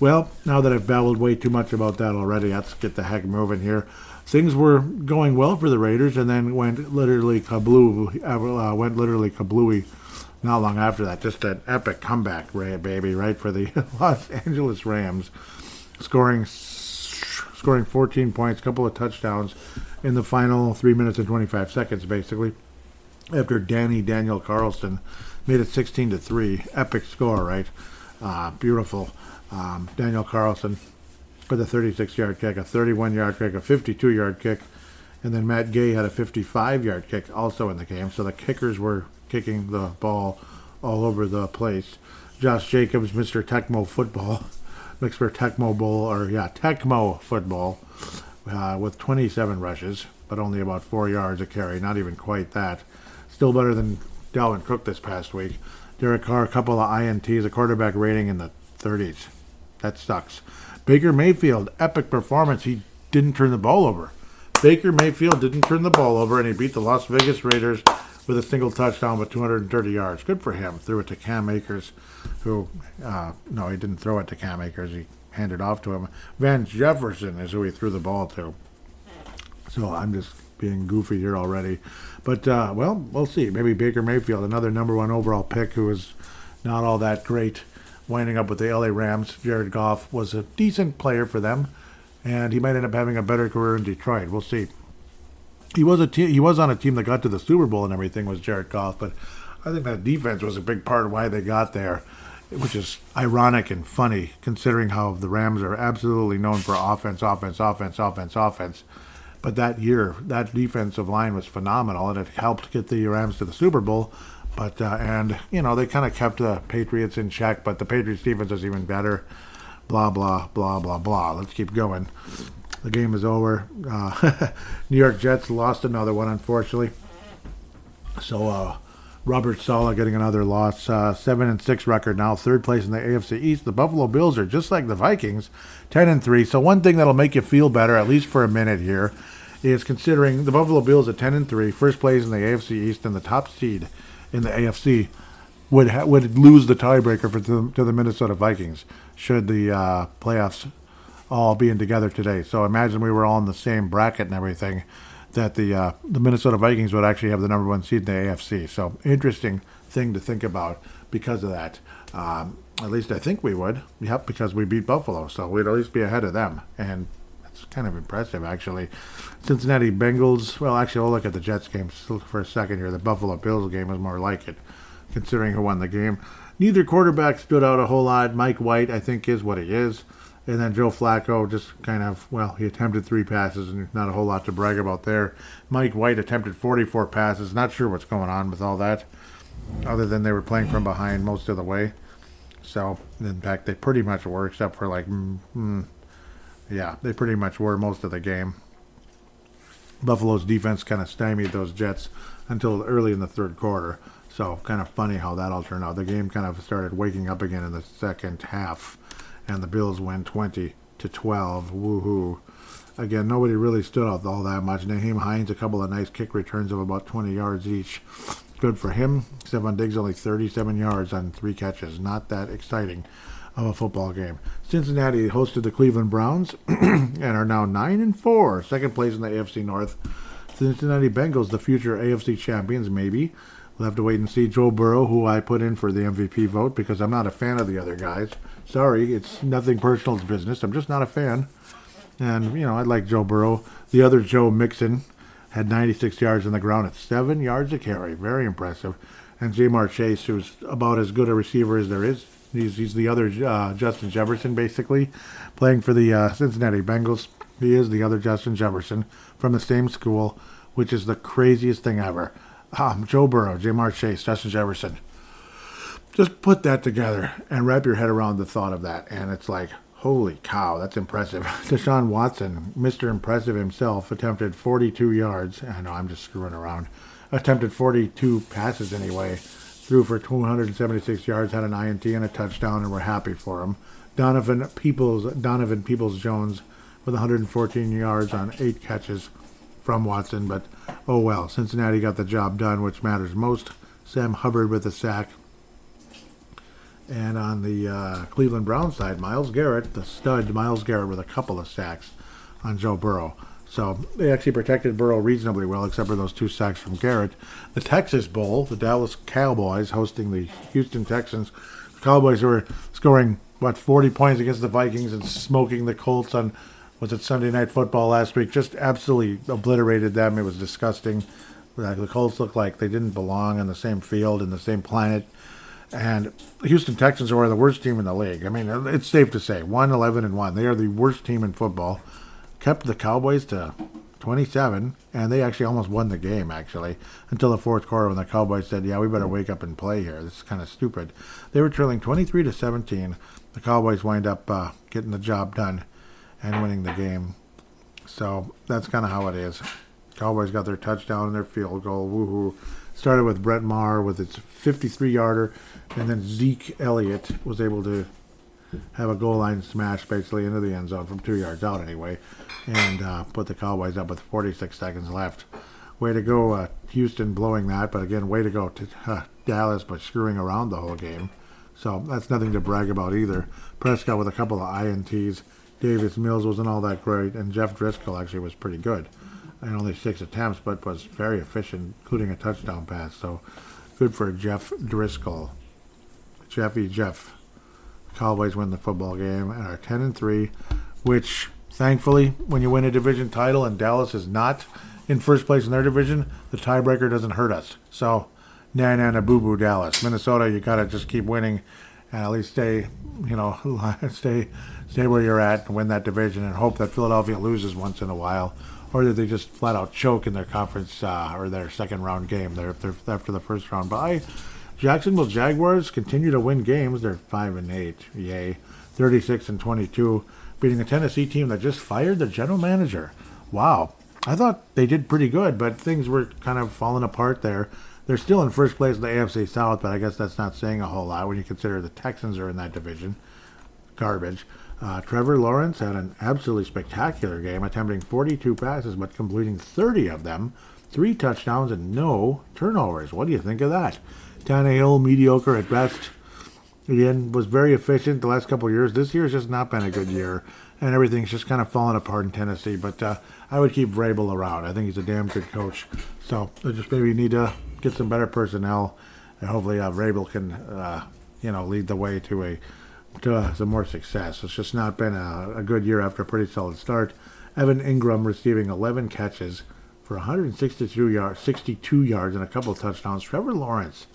Well, now that I've babbled way too much about that already, let's get the heck moving here. Things were going well for the Raiders, and then went literally kablooey. Uh, went literally kablooey not long after that. Just an epic comeback, baby, right for the Los Angeles Rams, scoring scoring 14 points, couple of touchdowns in the final three minutes and 25 seconds, basically. After Danny Daniel Carlson made it 16 to three, epic score, right? Uh, beautiful. Um, Daniel Carlson with a 36 yard kick, a 31 yard kick, a 52 yard kick, and then Matt Gay had a 55 yard kick also in the game. So the kickers were kicking the ball all over the place. Josh Jacobs, Mr. Tecmo Football, Mr. Tecmo Bowl, or yeah, Tecmo Football, uh, with 27 rushes, but only about four yards a carry. Not even quite that. Still better than Dalvin Cook this past week. Derek Carr, a couple of INTs, a quarterback rating in the 30s. That sucks. Baker Mayfield, epic performance. He didn't turn the ball over. Baker Mayfield didn't turn the ball over, and he beat the Las Vegas Raiders with a single touchdown with 230 yards. Good for him. Threw it to Cam Akers, who, uh, no, he didn't throw it to Cam Akers. He handed off to him. Van Jefferson is who he threw the ball to. So I'm just being goofy here already. But, uh, well, we'll see. Maybe Baker Mayfield, another number one overall pick who is not all that great, winding up with the LA Rams. Jared Goff was a decent player for them, and he might end up having a better career in Detroit. We'll see he was a te- he was on a team that got to the Super Bowl and everything was Jared Goff, but I think that defense was a big part of why they got there, which is ironic and funny considering how the Rams are absolutely known for offense, offense, offense, offense, offense. But that year, that defensive line was phenomenal, and it helped get the Rams to the Super Bowl. But uh, and you know they kind of kept the Patriots in check, but the Patriots defense was even better. Blah blah blah blah blah. Let's keep going. The game is over. Uh, New York Jets lost another one, unfortunately. So uh, Robert Saleh getting another loss. Uh, seven and six record now, third place in the AFC East. The Buffalo Bills are just like the Vikings, ten and three. So one thing that'll make you feel better, at least for a minute here, is considering the Buffalo Bills at ten and three, first place in the AFC East and the top seed in the AFC. Would ha- would lose the tiebreaker for to, to the Minnesota Vikings should the uh, playoffs all being together today. So imagine we were all in the same bracket and everything, that the uh, the Minnesota Vikings would actually have the number one seed in the AFC. So interesting thing to think about because of that. Um, at least I think we would. Yep, because we beat Buffalo, so we'd at least be ahead of them. And that's kind of impressive, actually. Cincinnati Bengals. Well, actually, we'll look at the Jets game for a second here. The Buffalo Bills game was more like it, considering who won the game. Neither quarterback stood out a whole lot. Mike White, I think, is what he is. And then Joe Flacco just kind of, well, he attempted three passes and not a whole lot to brag about there. Mike White attempted 44 passes. Not sure what's going on with all that, other than they were playing from behind most of the way. So, in fact, they pretty much were, except for like, mm, mm, yeah, they pretty much were most of the game. Buffalo's defense kind of stymied those Jets until early in the third quarter. So, kind of funny how that all turned out. The game kind of started waking up again in the second half and the Bills win 20 to 12. Woohoo! Again, nobody really stood out all that much. Nyheim Hines, a couple of nice kick returns of about 20 yards each. Good for him. Stefon Diggs only 37 yards on three catches. Not that exciting of a football game. Cincinnati hosted the Cleveland Browns and are now 9 and 4, second place in the AFC North. Cincinnati Bengals, the future AFC champions, maybe. We'll have to wait and see. Joe Burrow, who I put in for the MVP vote because I'm not a fan of the other guys. Sorry, it's nothing personal. It's business. I'm just not a fan. And, you know, I like Joe Burrow. The other Joe Mixon had 96 yards on the ground at seven yards a carry. Very impressive. And Ja'Marr Chase, who's about as good a receiver as there is, He's, he's the other uh, Justin Jefferson, basically, playing for the uh, Cincinnati Bengals. He is the other Justin Jefferson from the same school, which is the craziest thing ever. Um, Joe Burrow, Ja'Marr Chase, Justin Jefferson. Just put that together and wrap your head around the thought of that, and it's like, holy cow, that's impressive. Deshaun Watson, Mr. Impressive himself, attempted 42 yards. I know I'm just screwing around. Attempted 42 passes anyway threw for 276 yards, had an INT and a touchdown, and we're happy for him. Donovan Peoples, Donovan Peoples Jones, with 114 yards on eight catches from Watson, but oh well. Cincinnati got the job done, which matters most. Sam Hubbard with a sack. And on the uh, Cleveland Brown side, Myles Garrett, the stud Myles Garrett, with a couple of sacks on Joe Burrow. So they actually protected Burrow reasonably well, except for those two sacks from Garrett. The Texas Bowl, the Dallas Cowboys hosting the Houston Texans. The Cowboys were scoring what 40 points against the Vikings and smoking the Colts on was it Sunday Night Football last week? Just absolutely obliterated them. It was disgusting. Like The Colts looked like they didn't belong on the same field in the same planet. And Houston Texans are the worst team in the league. I mean, it's safe to say 1 11 and 1. They are the worst team in football kept the Cowboys to 27, and they actually almost won the game, actually, until the fourth quarter when the Cowboys said, yeah, we better wake up and play here. This is kind of stupid. They were trailing 23 to 17. The Cowboys wind up uh, getting the job done and winning the game. So that's kind of how it is. Cowboys got their touchdown and their field goal. Woohoo. Started with Brett Maher with its 53 yarder, and then Zeke Elliott was able to have a goal line smash basically into the end zone from two yards out anyway, and uh, put the Cowboys up with 46 seconds left. Way to go, uh, Houston blowing that, but again, way to go to uh, Dallas by screwing around the whole game. So that's nothing to brag about either. Prescott with a couple of INTs. Davis Mills wasn't all that great, and Jeff Driskel actually was pretty good. And only six attempts, but was very efficient, including a touchdown pass. So good for Jeff Driskel. Jeffy Jeff. Cowboys win the football game and are 10 and 3, which thankfully, when you win a division title and Dallas is not in first place in their division, the tiebreaker doesn't hurt us. So, na na na boo boo Dallas. Minnesota, you got to just keep winning and at least stay, you know, stay stay where you're at and win that division and hope that Philadelphia loses once in a while or that they just flat out choke in their conference uh, or their second round game they're after the first round bye. Jacksonville Jaguars continue to win games. They're five and eight. Yay, 36 and 22, beating a Tennessee team that just fired the general manager. Wow, I thought they did pretty good, but things were kind of falling apart there. They're still in first place in the AFC South, but I guess that's not saying a whole lot when you consider the Texans are in that division. Garbage. Uh, Trevor Lawrence had an absolutely spectacular game, attempting 42 passes but completing 30 of them, three touchdowns and no turnovers. What do you think of that? Tannehill, mediocre at best. Again, was very efficient the last couple years. This year has just not been a good year, and everything's just kind of fallen apart in Tennessee. But uh, I would keep Vrabel around. I think he's a damn good coach. So I just maybe need to get some better personnel, and hopefully uh, Vrabel can, uh, you know, lead the way to a to uh, some more success. It's just not been a, a good year after a pretty solid start. Evan Engram receiving 11 catches for 162 yards, 62 yards, and a couple touchdowns. Trevor Lawrence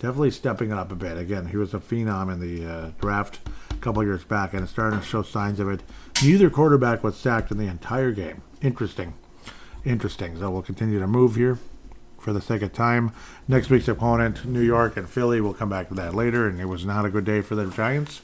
definitely stepping up a bit. Again, he was a phenom in the uh, draft a couple years back, and it's starting to show signs of it. Neither quarterback was sacked in the entire game. Interesting. Interesting. So we'll continue to move here for the sake of time. Next week's opponent, New York and Philly. We'll come back to that later, and it was not a good day for the Giants.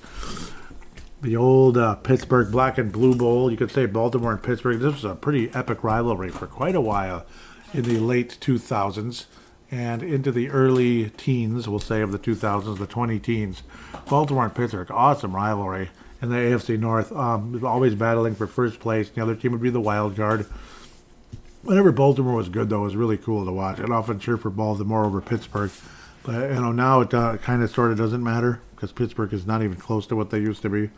The old uh, Pittsburgh Black and Blue Bowl. You could say Baltimore and Pittsburgh. This was a pretty epic rivalry for quite a while in the late 2000s and into the early teens, we'll say, of the 2000s, the 20 teens. Baltimore and Pittsburgh, awesome rivalry in the AFC North, um, always battling for first place. The other team would be the wild card. Whenever Baltimore was good, though, it was really cool to watch. I'd often cheer for Baltimore over Pittsburgh. But, you know, now it uh, kind of sort of doesn't matter because Pittsburgh is not even close to what they used to be.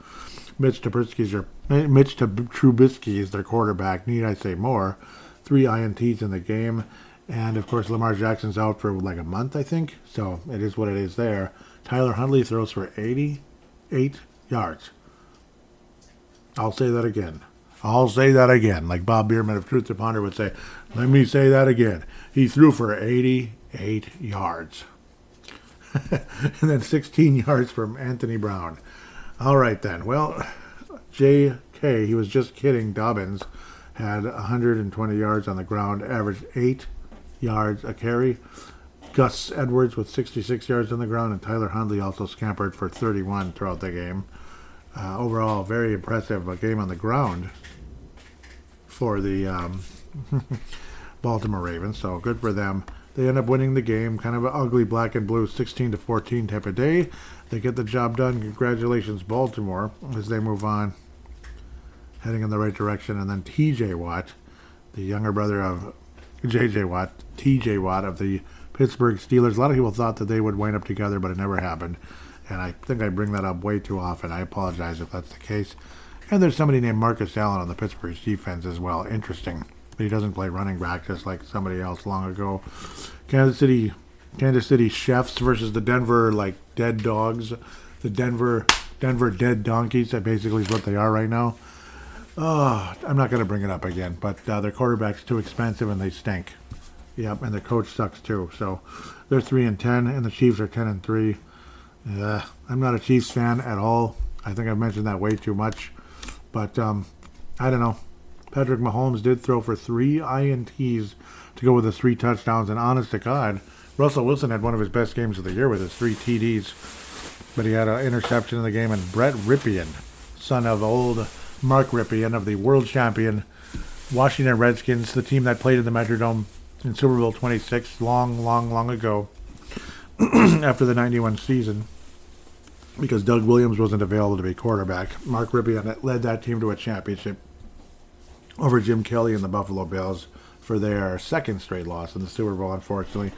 Mitch Trubisky's your Mitch Trubisky is their quarterback. Need I say more? Three INTs in the game. And of course, Lamar Jackson's out for like a month, I think. So it is what it is there. Tyler Huntley throws for 88 yards. I'll say that again. I'll say that again. Like Bob Bierman of Truth to Ponder would say, let me say that again. He threw for 88 yards. and then 16 yards from Anthony Brown. All right, then. Well, J.K., he was just kidding. Dobbins had 120 yards on the ground, averaged eight yards a carry. Gus Edwards with 66 yards on the ground, and Tyler Huntley also scampered for 31 throughout the game. Uh, overall, very impressive uh, game on the ground for the um, Baltimore Ravens. So good for them. They end up winning the game, kind of an ugly black and blue 16 to 14 type of day. They get the job done. Congratulations, Baltimore, as they move on, heading in the right direction. And then T.J. Watt, the younger brother of J.J. Watt, T.J. Watt of the Pittsburgh Steelers. A lot of people thought that they would wind up together, but it never happened. And I think I bring that up way too often. I apologize if that's the case. And there's somebody named Marcus Allen on the Pittsburgh defense as well. Interesting. But he doesn't play running back just like somebody else long ago. Kansas City Kansas City Chefs versus the Denver like dead dogs. The Denver Denver dead donkeys. That basically is what they are right now. Oh, I'm not going to bring it up again, but uh, their quarterback's too expensive and they stink. Yep, and the coach sucks too. So they're three and ten, and the Chiefs are ten and three. I'm not a Chiefs fan at all. I think I've mentioned that way too much. But um, I don't know. Patrick Mahomes did throw for three INTs to go with his three touchdowns, and honest to God, Russell Wilson had one of his best games of the year with his three TDs. But he had an interception in the game, and Brett Rypien, son of old Mark Rypien of the world champion Washington Redskins, the team that played in the Metrodome in Super Bowl 26 long, long, long ago after the 91 season because Doug Williams wasn't available to be quarterback. Mark Rypien led that team to a championship over Jim Kelly and the Buffalo Bills for their second straight loss in the Super Bowl, unfortunately.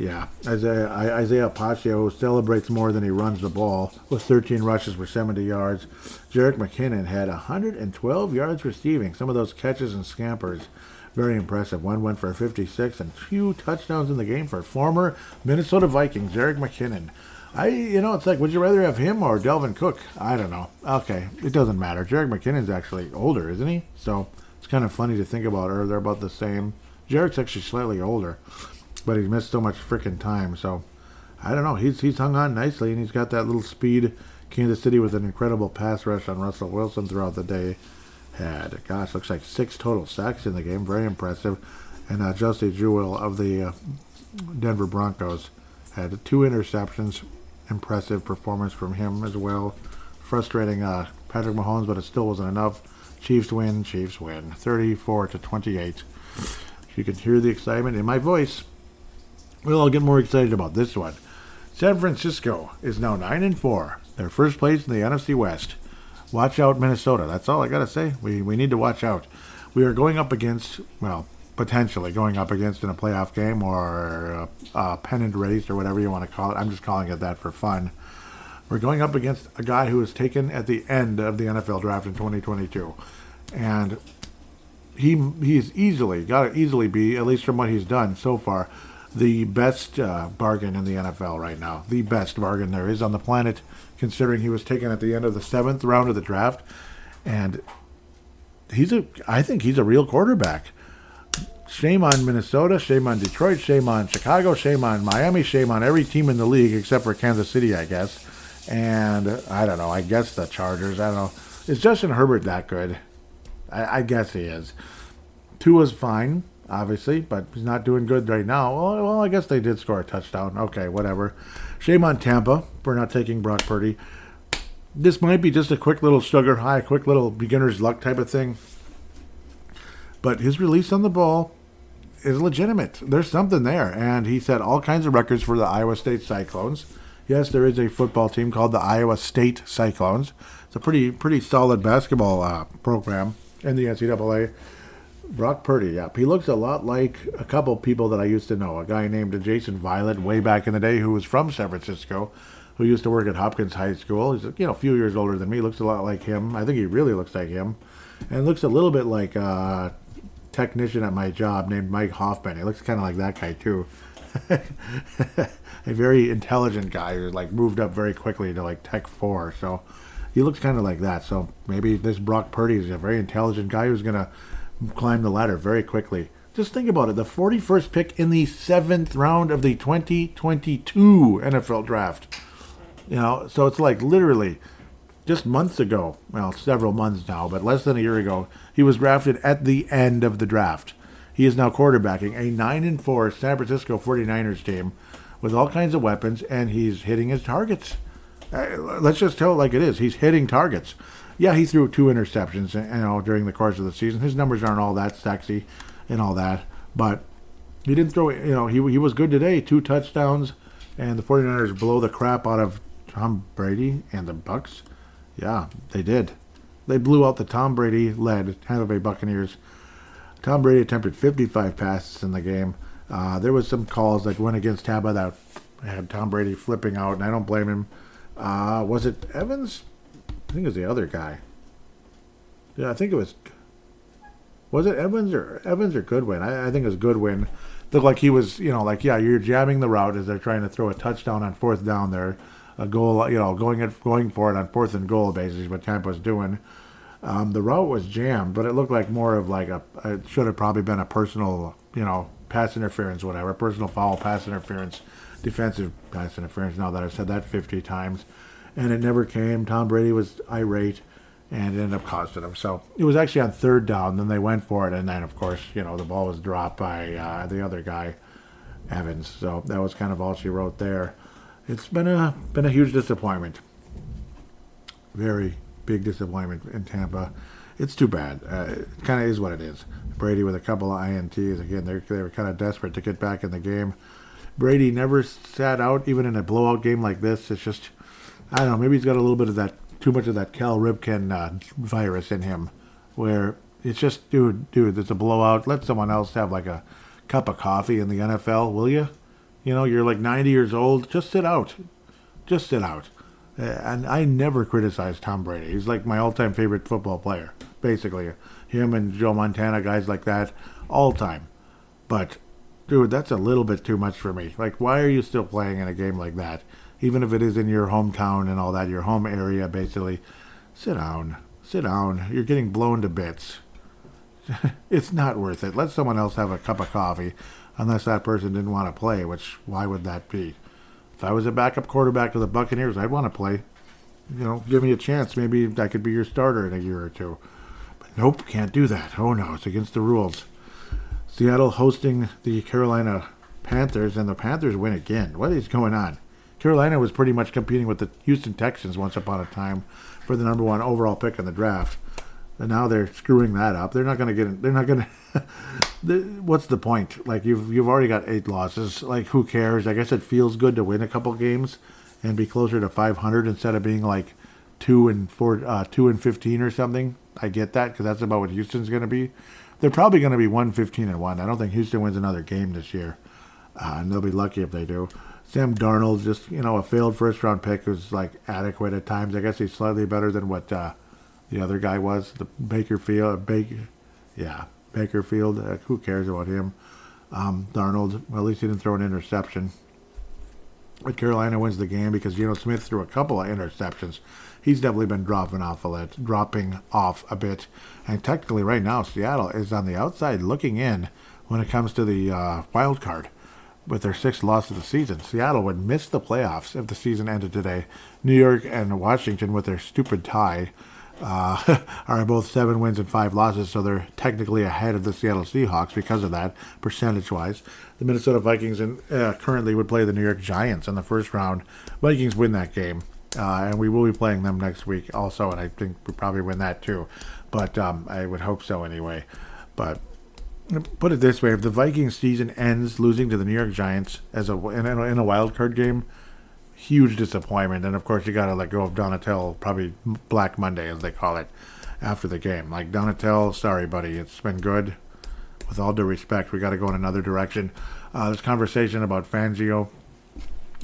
Yeah, uh, Isaiah, Isaiah Pacheco celebrates more than he runs the ball with 13 rushes for 70 yards. Jerick McKinnon had 112 yards receiving. Some of those catches and scampers, very impressive. One went for 56 and two touchdowns in the game for former Minnesota Vikings, Jerick McKinnon. I, you know, it's like, would you rather have him or Dalvin Cook? I don't know. Okay, it doesn't matter. Jerick McKinnon's actually older, isn't he? So it's kind of funny to think about, or they're about the same. Jerick's actually slightly older but he's missed so much freaking time. So I don't know. He's he's hung on nicely, and he's got that little speed. Kansas City with an incredible pass rush on Russell Wilson throughout the day. Had gosh, looks like six total sacks in the game. Very impressive. And uh, Josey Jewell of the uh, Denver Broncos had two interceptions. Impressive performance from him as well. Frustrating uh, Patrick Mahomes, but it still wasn't enough. Chiefs win. Chiefs win. 34 to 28. You can hear the excitement in my voice. Well, I'll get more excited about this one. San Francisco is now 9 and 4. They're first place in the NFC West. Watch out, Minnesota. That's all I got to say. We, we need to watch out. We are going up against, well, potentially going up against in a playoff game or a, a pennant race or whatever you want to call it. I'm just calling it that for fun. We're going up against a guy who was taken at the end of the NFL draft in 2022. And he he's easily got to easily be at least from what he's done so far the best uh, bargain in the NFL right now. The best bargain there is on the planet, considering he was taken at the end of the seventh round of the draft, and he's a. I think he's a real quarterback. Shame on Minnesota, shame on Detroit, shame on Chicago, shame on Miami, shame on every team in the league except for Kansas City, I guess. And I don't know. I guess the Chargers. I don't know. Is Justin Herbert that good? I, I guess he is. Tua's fine obviously, but he's not doing good right now. Well, well, I guess they did score a touchdown. Okay, whatever. Shame on Tampa for not taking Brock Purdy. This might be just a quick little sugar high, quick little beginner's luck type of thing. But his release on the ball is legitimate. There's something there. And he set all kinds of records for the Iowa State Cyclones. Yes, there is a football team called the Iowa State Cyclones. It's a pretty pretty solid basketball uh, program in the NCAA. Brock Purdy, yep. He looks a lot like a couple people that I used to know. A guy named Jason Violet way back in the day who was from San Francisco, who used to work at Hopkins High School. He's you know a few years older than me. Looks a lot like him. I think he really looks like him, and looks a little bit like a technician at my job named Mike Hoffman. He looks kind of like that guy too. a very intelligent guy who like moved up very quickly to like Tech Four. So he looks kind of like that. So maybe this Brock Purdy is a very intelligent guy who's gonna climb the ladder very quickly. Just think about it. The 41st pick in the seventh round of the 2022 NFL draft. You know, so it's like literally just months ago, well, several months now, but less than a year ago, he was drafted at the end of the draft. He is now quarterbacking a 9 and 4 San Francisco 49ers team with all kinds of weapons, and he's hitting his targets. Uh, let's just tell it like it is. He's hitting targets. Yeah, he threw two interceptions, you know, during the course of the season. His numbers aren't all that sexy and all that, but he didn't throw. You know, he he was good today. Two touchdowns, and the 49ers blow the crap out of Tom Brady and the Bucks. Yeah, they did. They blew out the Tom Brady led Tampa Bay Buccaneers. Tom Brady attempted 55 passes in the game. Uh, there was some calls that went against Tampa that had Tom Brady flipping out, and I don't blame him. Uh, was it Evans? I think it was the other guy. Yeah, I think it was. Was it Evans or Evans or Goodwin? I, I think it was Goodwin. Looked like he was, you know, like yeah, you're jamming the route as they're trying to throw a touchdown on fourth down there, a goal, you know, going at, going for it on fourth and goal, basically what Tampa's doing. Um, the route was jammed, but it looked like more of like a. It should have probably been a personal, you know, pass interference, whatever, personal foul, pass interference, defensive pass interference. Now that I've said that 50 times, and it never came. Tom Brady was irate, and it ended up costing him. So it was actually on third down. Then they went for it, and then of course, you know, the ball was dropped by uh, the other guy, Evans. So that was kind of all she wrote there. It's been a been a huge disappointment. Very big disappointment in Tampa. It's too bad. Uh, it kind of is what it is. Brady with a couple of ints. Again, they they were kind of desperate to get back in the game. Brady never sat out even in a blowout game like this. It's just I don't know. Maybe he's got a little bit of that too much of that Cal Ripken uh, virus in him, where it's just dude, dude. There's a blowout. Let someone else have like a cup of coffee in the NFL, will you? You know, you're like 90 years old. Just sit out. Just sit out. Uh, and I never criticize Tom Brady. He's like my all-time favorite football player, basically. Him and Joe Montana, guys like that, all time. But, dude, that's a little bit too much for me. Like, why are you still playing in a game like that? Even if it is in your hometown and all that, your home area, basically. Sit down. Sit down. You're getting blown to bits. it's not worth it. Let someone else have a cup of coffee, unless that person didn't want to play, which, why would that be? If I was a backup quarterback of the Buccaneers, I'd want to play. You know, give me a chance. Maybe I could be your starter in a year or two. But nope, can't do that. Oh no, it's against the rules. Seattle hosting the Carolina Panthers, and the Panthers win again. What is going on? Carolina was pretty much competing with the Houston Texans once upon a time for the number one overall pick in the draft. And now they're screwing that up. They're not going to get. They're not going to. what's the point? Like you've you've already got eight losses. Like who cares? I guess it feels good to win a couple games and be closer to 500 instead of being like two and four, uh, two and 15 or something. I get that because that's about what Houston's going to be. They're probably going to be 115 and one. I don't think Houston wins another game this year, uh, and they'll be lucky if they do. Sam Darnold, just you know, a failed first round pick who's like adequate at times. I guess he's slightly better than what uh, the other guy was, the Baker Field, Baker, yeah, Baker Field. Uh, who cares about him? Um, Darnold, well, at least he didn't throw an interception. But Carolina wins the game because Geno Smith threw a couple of interceptions. He's definitely been dropping off a bit, dropping off a bit. And technically, right now, Seattle is on the outside looking in when it comes to the uh, wild card with their sixth loss of the season. Seattle would miss the playoffs if the season ended today. New York and Washington, with their stupid tie, uh, are both seven wins and five losses, so they're technically ahead of the Seattle Seahawks because of that, percentage wise. The Minnesota Vikings and, uh, currently would play the New York Giants in the first round. Vikings win that game. Uh, and we will be playing them next week also, and I think we probably win that too. But um, I would hope so anyway. But put it this way: if the Vikings season ends losing to the New York Giants as a in a, in a wild card game, huge disappointment. And of course, you got to let go of Donatell, probably Black Monday as they call it, after the game. Like Donatell, sorry, buddy, it's been good. With all due respect, we got to go in another direction. Uh, this conversation about Fangio,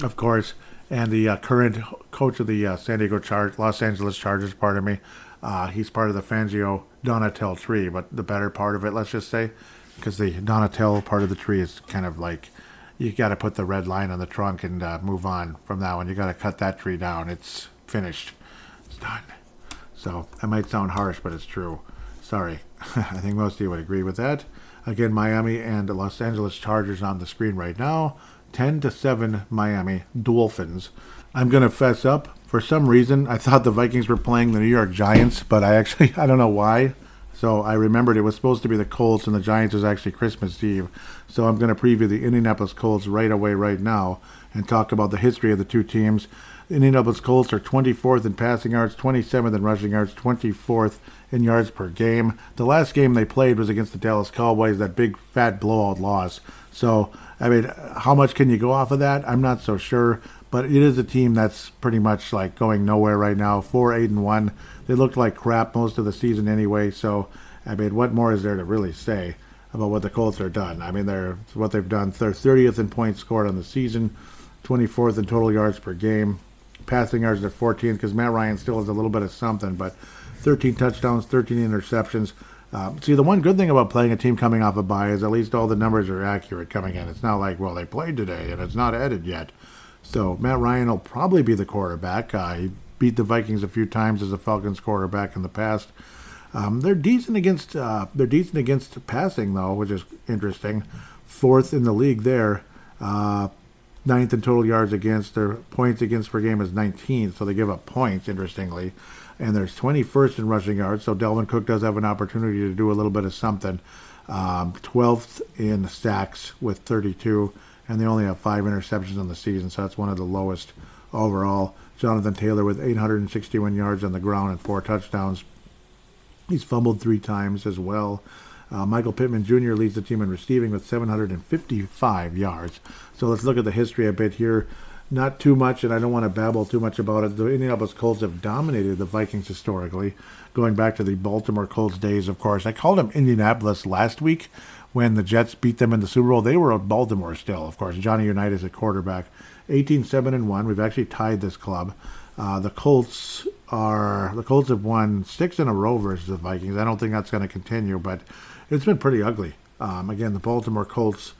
of course, and the uh, current coach of the uh, San Diego Char- Los Angeles Chargers. Pardon me. Uh, he's part of the Fangio Donatell tree, but the better part of it, let's just say, because the Donatell part of the tree is kind of like you got to put the red line on the trunk and uh, move on from that one. You got to cut that tree down. It's finished. It's done. So that might sound harsh, but it's true. Sorry. I think most of you would agree with that. Again, Miami and Los Angeles Chargers on the screen right now. 10 to 7 Miami Dolphins. I'm going to fess up. For some reason, I thought the Vikings were playing the New York Giants, but I actually, I don't know why. So I remembered it was supposed to be the Colts and the Giants was actually Christmas Eve. So I'm going to preview the Indianapolis Colts right away, right now, and talk about the history of the two teams. The Indianapolis Colts are 24th in passing yards, 27th in rushing yards, 24th in yards per game. The last game they played was against the Dallas Cowboys, that big fat blowout loss. So, I mean, how much can you go off of that? I'm not so sure. But it is a team that's pretty much like going nowhere right now. Four, eight, and one. They looked like crap most of the season anyway. So, I mean, what more is there to really say about what the Colts are done? I mean, they're what they've done. They're 30th in points scored on the season, 24th in total yards per game. Passing yards are 14th because Matt Ryan still has a little bit of something, but 13 touchdowns, 13 interceptions. Um, see, the one good thing about playing a team coming off a bye is at least all the numbers are accurate coming in. It's not like, well, they played today and it's not added yet. So Matt Ryan will probably be the quarterback. Uh, he beat the Vikings a few times as a Falcons quarterback in the past. Um, they're decent against uh, they're decent against passing though, which is interesting. Fourth in the league there. Uh, ninth in total yards against. Their points against per game is 19th, so they give up points. Interestingly, and there's 21st in rushing yards. So Dalvin Cook does have an opportunity to do a little bit of something. Um, 12th in sacks with 32, and they only have five interceptions on the season, so that's one of the lowest overall. Jonathan Taylor with 861 yards on the ground and four touchdowns. He's fumbled three times as well. Uh, Michael Pittman Jr. leads the team in receiving with 755 yards. So let's look at the history a bit here. Not too much, and I don't want to babble too much about it. The Indianapolis Colts have dominated the Vikings historically, going back to the Baltimore Colts days, of course. I called them Indianapolis last week when the Jets beat them in the Super Bowl. They were at Baltimore still, of course. Johnny Unitas at quarterback. 18 7 and 1. We've actually tied this club. Uh, the Colts are the Colts have won six in a row versus the Vikings. I don't think that's going to continue, but it's been pretty ugly. Um, again, the Baltimore Colts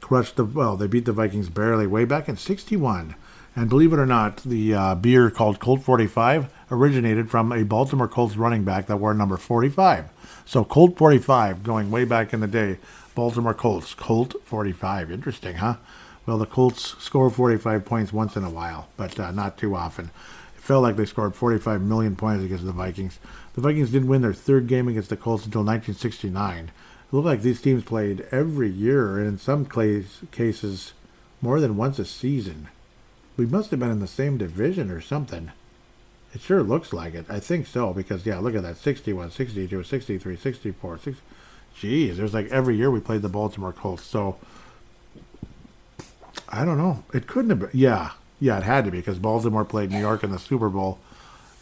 crushed the well, they beat the Vikings barely way back in '61. And believe it or not, the uh, beer called Colt 45 originated from a Baltimore Colts running back that wore number 45. So Colt 45, going way back in the day, Baltimore Colts, Colt 45. Interesting, huh? Well, the Colts score 45 points once in a while, but uh, not too often. It felt like they scored 45 million points against the Vikings. The Vikings didn't win their third game against the Colts until 1969. It looked like these teams played every year, and in some cases, more than once a season. We must have been in the same division or something. It sure looks like it. I think so, because, yeah, look at that 61, 62, 63, 64, 60. Jeez, there's like every year we played the Baltimore Colts. So, I don't know. It couldn't have been. Yeah, yeah, it had to be because Baltimore played New York in the Super Bowl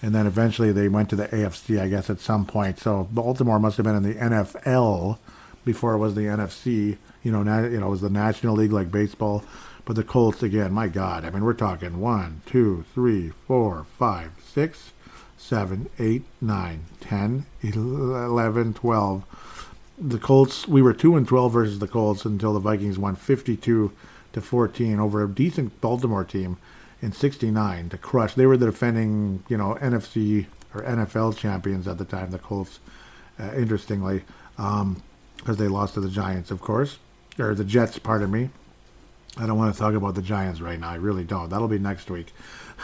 and then eventually they went to the AFC, I guess, at some point. So Baltimore must have been in the NFL before it was the NFC. You know, na- you know, it was the National League like baseball. But the Colts again, my God, I mean, we're talking one, two, three, four, five, six, seven, eight, nine, ten, eleven, twelve. The Colts, we were two and twelve versus the Colts until the Vikings won fifty-two to fourteen over a decent Baltimore team in '69 to crush. They were the defending, you know, NFC or NFL champions at the time. The Colts, uh, interestingly. Um, because they lost to the Giants, of course, or the Jets. Pardon me. I don't want to talk about the Giants right now. I really don't. That'll be next week.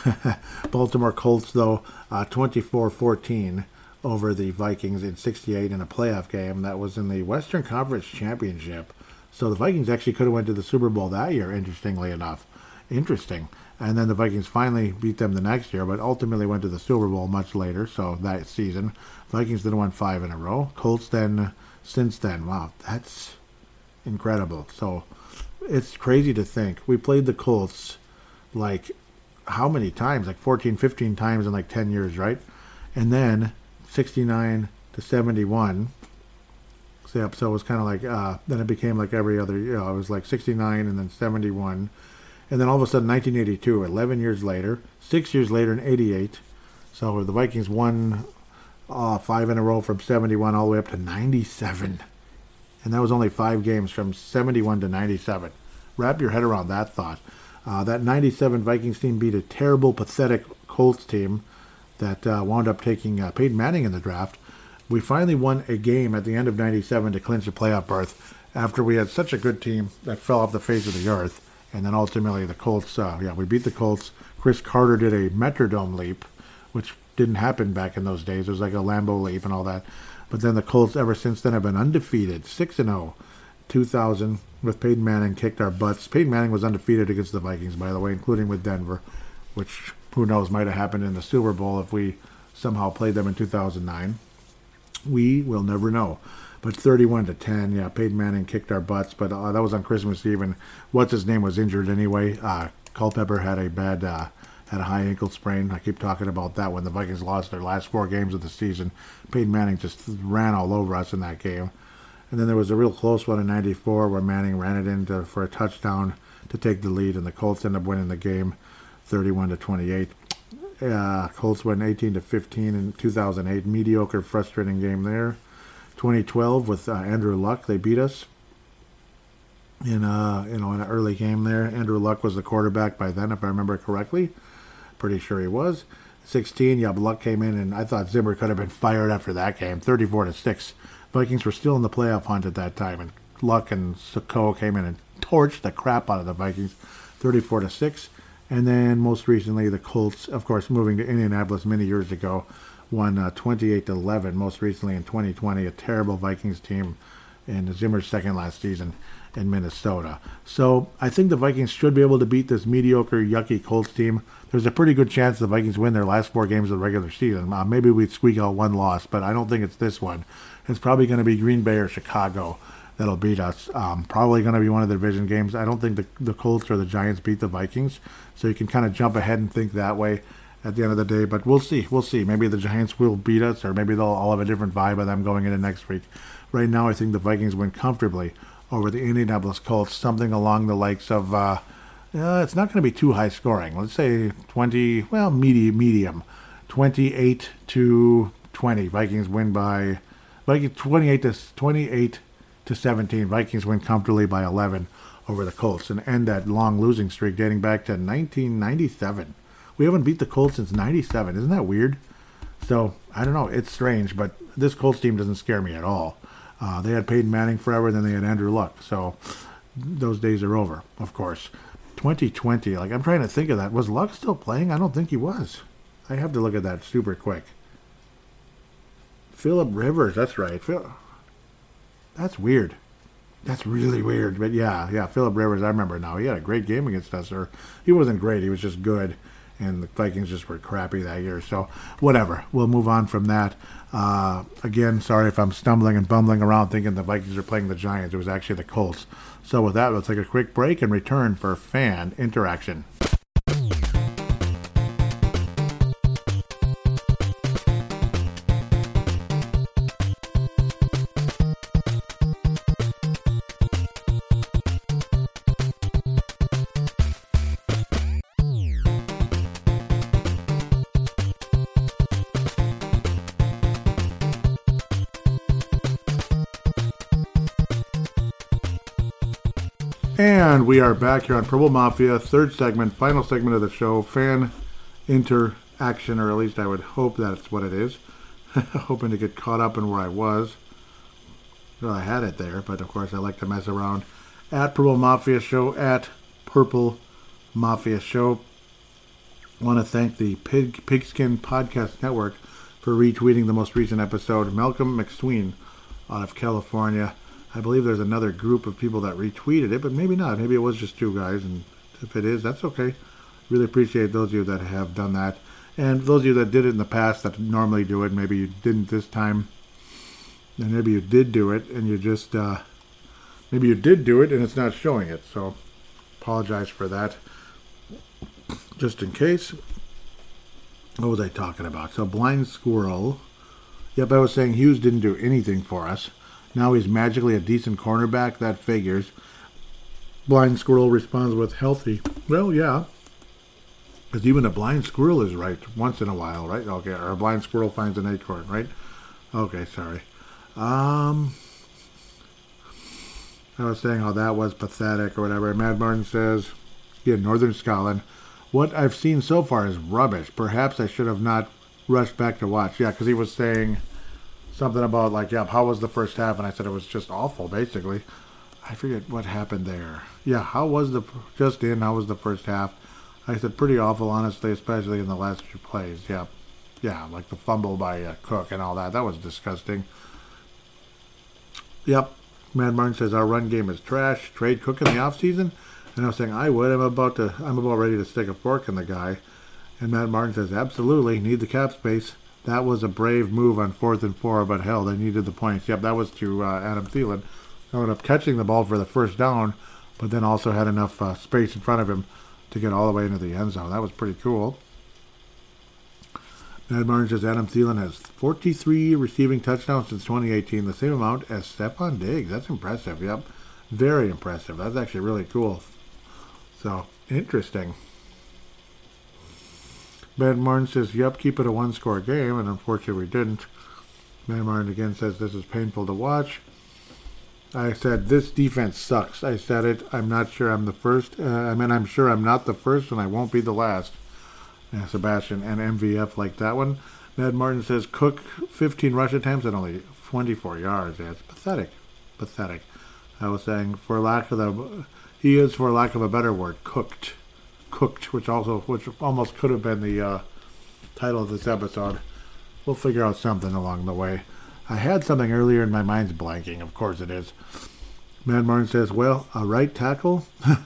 Baltimore Colts, though, uh, 24-14 over the Vikings in 68 in a playoff game that was in the Western Conference Championship. So the Vikings actually could have went to the Super Bowl that year, interestingly enough. Interesting. And then the Vikings finally beat them the next year, but ultimately went to the Super Bowl much later, so that season. Vikings then won five in a row. Colts then since then. Wow, that's incredible. So it's crazy to think. We played the Colts like how many times? Like 14, 15 times in like 10 years, right? And then 69 to 71. So, so it was kind of like, uh, then it became like every other, you know, it was like 69 and then 71. And then all of a sudden, 1982, 11 years later, six years later in 88. So the Vikings won uh, five in a row from 71 all the way up to 97. And that was only five games from 71 to 97. Wrap your head around that thought. Uh, that 97 Vikings team beat a terrible, pathetic Colts team that uh, wound up taking uh, Peyton Manning in the draft. We finally won a game at the end of 97 to clinch a playoff berth. after we had such a good team that fell off the face of the earth, and then ultimately the Colts. Uh, yeah, we beat the Colts. Cris Carter did a Metrodome leap, which didn't happen back in those days. It was like a Lambeau leap and all that. But then the Colts, ever since then, have been undefeated, six and zero. 2000 with Peyton Manning kicked our butts. Peyton Manning was undefeated against the Vikings, by the way, including with Denver, which who knows might have happened in the Super Bowl if we somehow played them in 2009. We will never know. But 31 to 10, yeah, Peyton Manning kicked our butts, but uh, that was on Christmas Eve, and what's his name was injured anyway. Uh, Culpepper had a bad, uh, had a high ankle sprain. I keep talking about that when the Vikings lost their last four games of the season. Peyton Manning just ran all over us in that game. And then there was a real close one in '94 where Manning ran it into for a touchdown to take the lead, and the Colts end up winning the game, 31 to 28. Uh, Colts win 18 to 15 in 2008. Mediocre, frustrating game there. 2012 with uh, Andrew Luck, they beat us in uh you know in an early game there. Andrew Luck was the quarterback by then, if I remember correctly. Pretty sure he was. 16, yeah, Luck came in, and I thought Zimmer could have been fired after that game, 34 to six. Vikings were still in the playoff hunt at that time, and Luck and Soko came in and torched the crap out of the Vikings, 34 to six. And then most recently, the Colts, of course, moving to Indianapolis many years ago, won uh, 28 to 11. Most recently in 2020, a terrible Vikings team in Zimmer's second last season in Minnesota. So I think the Vikings should be able to beat this mediocre, yucky Colts team. There's a pretty good chance the Vikings win their last four games of the regular season. Uh, maybe we'd squeak out one loss, but I don't think it's this one. It's probably going to be Green Bay or Chicago that'll beat us. Um, probably going to be one of the division games. I don't think the, the Colts or the Giants beat the Vikings, so you can kind of jump ahead and think that way at the end of the day. But we'll see. We'll see. Maybe the Giants will beat us, or maybe they'll all have a different vibe of them going into next week. Right now, I think the Vikings win comfortably over the Indianapolis Colts, something along the likes of. Uh, uh, it's not going to be too high scoring. Let's say 20, well, medium, medium, 28 to 20. Vikings win by, Vikings 28 to 28 to 17. Vikings win comfortably by 11 over the Colts and end that long losing streak dating back to 1997. We haven't beat the Colts since 97. Isn't that weird? So, I don't know. It's strange, but this Colts team doesn't scare me at all. Uh, they had Peyton Manning forever, then they had Andrew Luck. So, those days are over, of course. 2020, like, I'm trying to think of that. Was Luck still playing? I don't think he was. I have to look at that super quick. Philip Rivers, that's right. Phil, that's weird. That's really weird. But yeah, yeah, Philip Rivers, I remember now. He had a great game against us, or he wasn't great. He was just good and the Vikings just were crappy that year. So whatever, we'll move on from that. Uh, again, sorry if I'm stumbling and bumbling around thinking the Vikings are playing the Giants. It was actually the Colts. So with that, we'll take a quick break and return for fan interaction. We are back here on Purple Mafia, third segment, final segment of the show, fan interaction, or at least I would hope that's what it is. Hoping to get caught up in where I was. Well, I had it there, but of course I like to mess around. At Purple Mafia Show, at Purple Mafia Show. I want to thank the Pig Pigskin Podcast Network for retweeting the most recent episode. Malcolm McSween out of California I believe there's another group of people that retweeted it, but maybe not. Maybe it was just two guys, and if it is, that's okay. Really appreciate those of you that have done that. And those of you that did it in the past that normally do it, maybe you didn't this time. And maybe you did do it, and you just, uh, maybe you did do it and it's not showing it. So apologize for that. Just in case. What was I talking about? So Blind Squirrel. Yep, I was saying Hughes didn't do anything for us. Now he's magically a decent cornerback. That figures. Blind squirrel responds with healthy. Well, yeah. Because even a blind squirrel is right once in a while, right? Okay, or a blind squirrel finds an acorn, right? Okay, sorry. Um, I was saying how that was pathetic or whatever. Mad Martin says, yeah, Northern Scotland. What I've seen so far is rubbish. Perhaps I should have not rushed back to watch. Yeah, because he was saying something about like, yeah, how was the first half? And I said it was just awful, basically. I forget what happened there. Yeah, how was the just in? How was the first half? I said pretty awful, honestly, especially in the last few plays. Yeah, yeah, like the fumble by uh, Cook and all that. That was disgusting. Yep, Matt Martin says our run game is trash. Trade Cook in the offseason? And I was saying I would. I'm about to. I'm about ready to stick a fork in the guy. And Matt Martin says absolutely need the cap space. That was a brave move on fourth and four, but hell, they needed the points. Yep, that was to uh, Adam Thielen. Ended up catching the ball for the first down, but then also had enough uh, space in front of him to get all the way into the end zone. That was pretty cool. Matt Martin says Adam Thielen has 43 receiving touchdowns since 2018, the same amount as Stefon Diggs. That's impressive. Yep, very impressive. That's actually really cool. So interesting. Matt Martin says, "Yep, keep it a one-score game," and unfortunately, we didn't. Matt Martin again says, "This is painful to watch." I said, "This defense sucks." I said it. I'm not sure I'm the first. Uh, I mean, I'm sure I'm not the first, and I won't be the last. Yeah, Sebastian and MVF like that one. Matt Martin says, "Cook 15 rush attempts and only 24 yards." It's pathetic, pathetic. I was saying, for lack of the, he is, for lack of a better word, cooked cooked, which also which almost could have been the uh, title of this episode. We'll figure out something along the way. I had something earlier and my mind's blanking. Of course it is. Matt Martin says, "Well, a right tackle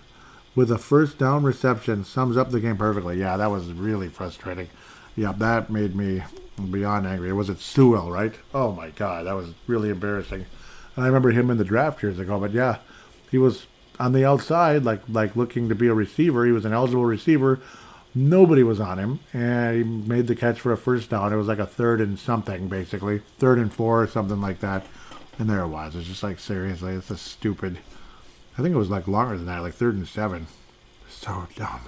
with a first down reception sums up the game perfectly." Yeah, that was really frustrating. Yeah, that made me beyond angry. It was it Sewell, right? Oh my God, that was really embarrassing. And I remember him in the draft years ago. But yeah, he was on the outside, like like looking to be a receiver. He was an eligible receiver. Nobody was on him, and he made the catch for a first down. It was like a third and something, basically, third and four or something like that. And there it was. It's just like seriously, it's a stupid. I think it was like longer than that, like third and seven. So dumb.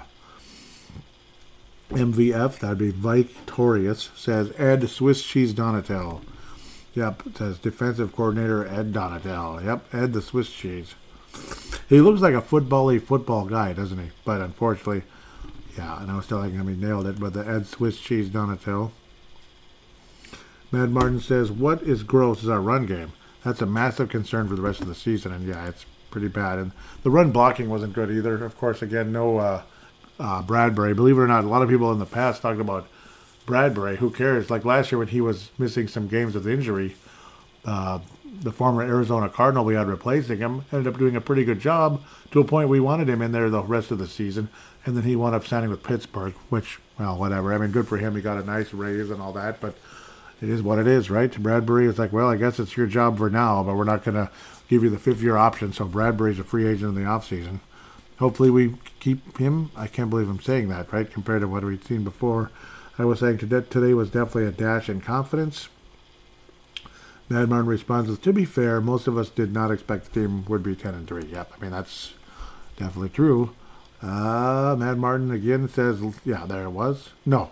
MVF, that'd be Victorious, says Ed Swiss Cheese Donatell. Yep, says defensive coordinator Ed Donatell. Yep, Ed the Swiss Cheese. He looks like a football-y football guy, doesn't he? But unfortunately, yeah, and I was telling him he nailed it, but the Ed Swiss Cheese Donatell. Matt Martin says, What is gross is our run game. That's a massive concern for the rest of the season, and yeah, it's pretty bad. And the run blocking wasn't good either. Of course, again, no uh, uh, Bradbury. Believe it or not, a lot of people in the past talked about Bradbury. Who cares? Like last year when he was missing some games with injury, uh, the former Arizona Cardinal we had replacing him ended up doing a pretty good job to a point we wanted him in there the rest of the season. And then he wound up signing with Pittsburgh, which, well, whatever. I mean, good for him. He got a nice raise and all that, but it is what it is, right? Bradbury is like, well, I guess it's your job for now, but we're not going to give you the fifth year option. So Bradbury's a free agent in the offseason. Hopefully we keep him. I can't believe I'm saying that, right? Compared to what we'd seen before. I was saying today was definitely a dash in confidence. Matt Martin responds, to be fair, most of us did not expect the team would be 10 and 3. Yep, I mean, that's definitely true. Uh, Matt Martin again says, yeah, there it was. No,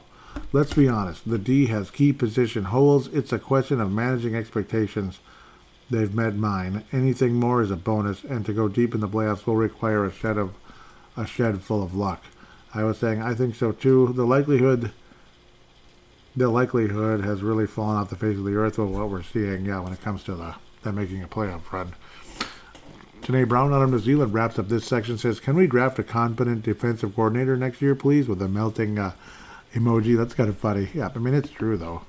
let's be honest. The D has key position holes. It's a question of managing expectations. They've met mine. Anything more is a bonus, and to go deep in the playoffs will require a shed of a shed full of luck. I was saying I think so too. The likelihood the likelihood has really fallen off the face of the earth with what we're seeing, yeah, when it comes to the them making a playoff run. Janae Brown out of New Zealand wraps up this section, says, Can we draft a competent defensive coordinator next year, please? With a melting uh, emoji. That's kind of funny. Yeah, I mean, it's true, though.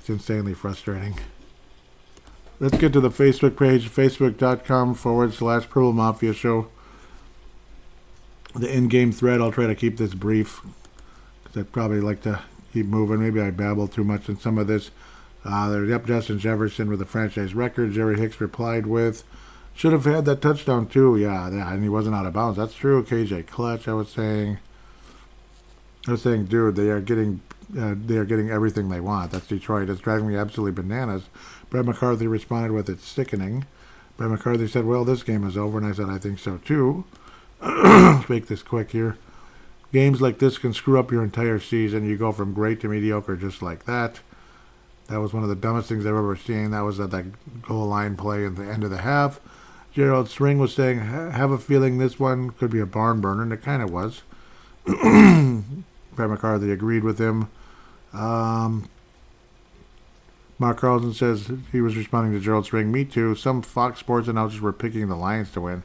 It's insanely frustrating. Let's get to the Facebook page, facebook.com forward slash Purple Mafia Show. The in game thread, I'll try to keep this brief because I'd probably like to keep moving. Maybe I babbled too much in some of this. Uh, there's yep, Justin Jefferson with a franchise record. Jerry Hicks replied with, should have had that touchdown too. Yeah, and he wasn't out of bounds. That's true. KJ Clutch, I was saying. I was saying, dude, they are getting, uh, they are getting everything they want. That's Detroit. It's driving me absolutely bananas. Brett McCarthy responded with, "It's sickening." Brett McCarthy said, "Well, this game is over," and I said, "I think so too." Make this quick here. Games like this can screw up your entire season. You go from great to mediocre just like that. That was one of the dumbest things I've ever seen. That was at that goal line play at the end of the half. Gerald Spring was saying, have a feeling this one could be a barn burner, and it kind of was. Brett McCarthy agreed with him. Um, Mark Carlson says he was responding to Gerald Spring. Me too. Some Fox Sports announcers were picking the Lions to win.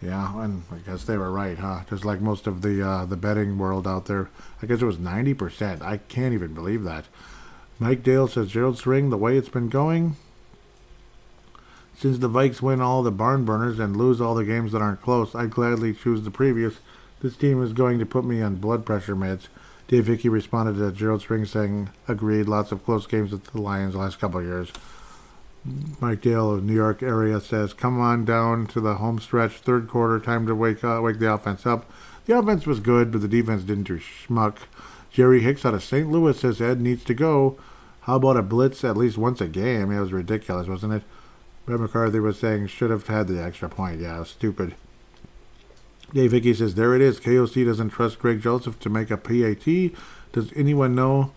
Yeah, and I guess they were right, huh? Just like most of the uh, the betting world out there. I guess it was 90%. I can't even believe that. Mike Dale says Gerald Spring, the way it's been going, since the Vikes win all the barn burners and lose all the games that aren't close, I'd gladly choose the previous. This team is going to put me on blood pressure meds. Dave Hickey responded to Gerald Spring saying, agreed, lots of close games with the Lions the last couple of years. Mike Dale of New York area says, come on down to the home stretch, third quarter, time to wake uh, wake the offense up. The offense was good, but the defense didn't do schmuck. Jerry Hicks out of St. Louis says Ed needs to go. How about a blitz at least once a game? It was ridiculous, wasn't it? Brett McCarthy was saying should have had the extra point. Yeah, stupid. Dave Hickey says, there it is. KOC doesn't trust Greg Joseph to make a PAT. Does anyone know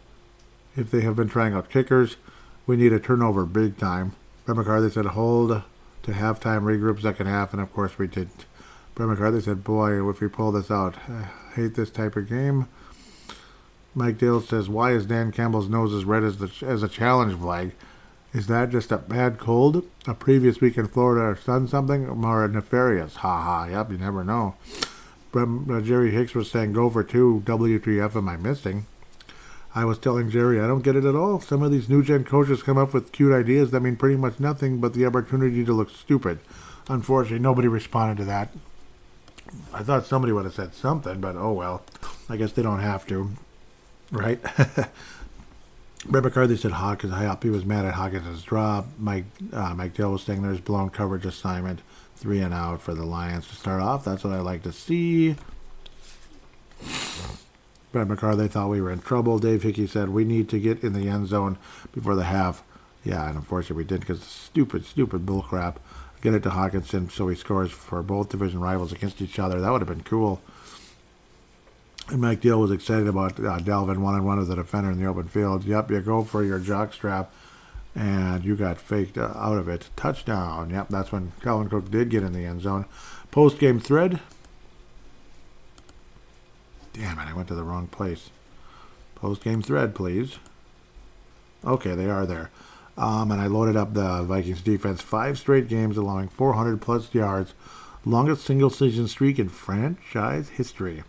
if they have been trying out kickers? We need a turnover big time. Brett McCarthy said, hold to halftime, regroup second half, and of course we didn't. Brett McCarthy said, boy, if we pull this out, I hate this type of game. Mike Dale says, why is Dan Campbell's nose as red as, the, as a challenge flag? Is that just a bad cold? A previous week in Florida or sun something? More nefarious. Ha ha. Yep, you never know. But, uh, Jerry Hicks was saying, go for two. WTF am I missing? I was telling Jerry, I don't get it at all. Some of these new gen coaches come up with cute ideas that mean pretty much nothing but the opportunity to look stupid. Unfortunately, nobody responded to that. I thought somebody would have said something, but oh well. I guess they don't have to. Right? Brett McCarthy said Hawkins. He was mad at Hawkins' drop. Mike uh, Mike Dale was saying there's blown coverage assignment, three and out for the Lions to start off. That's what I like to see. Brett McCarthy thought we were in trouble. Dave Hickey said we need to get in the end zone before the half. Yeah, and unfortunately we didn't because stupid, stupid bullcrap. Get it to Hockenson so he scores for both division rivals against each other. That would have been cool. And Mike Dale was excited about uh, Dalvin one on one as a defender in the open field. Yep, you go for your jock strap, and you got faked uh, out of it. Touchdown. Yep, that's when Dalvin Cook did get in the end zone. Post game thread. Damn it, I went to the wrong place. Post game thread, please. Okay, they are there. Um, and I loaded up the Vikings defense. Five straight games allowing 400 plus yards. Longest single season streak in franchise history.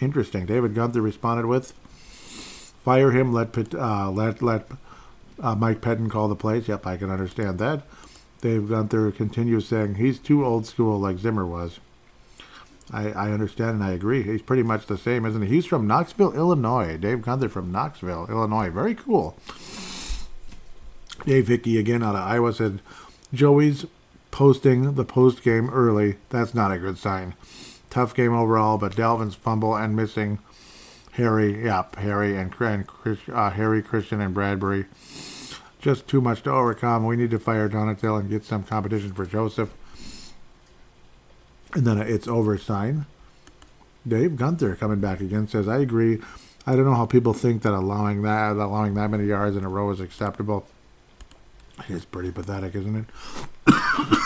Interesting. David Gunther responded with, "Fire him. Let uh, let let uh, Mike Pettine call the plays." Yep, I can understand that. Dave Gunther continues saying he's too old school, like Zimmer was. I, I understand and I agree. He's pretty much the same, isn't he? He's from Knoxville, Illinois. Dave Gunther from Knoxville, Illinois. Very cool. Dave Hickey again out of Iowa said, Joey's posting the post game early. That's not a good sign. Tough game overall, but Dalvin's fumble and missing Harry, yep, Harry and, and Chris, uh, Harry, Christian, and Bradbury. Just too much to overcome. We need to fire Donatell and get some competition for Joseph. And then it's over sign. Dave Gunther coming back again says, I agree. I don't know how people think that allowing that allowing that many yards in a row is acceptable. It's pretty pathetic, isn't it?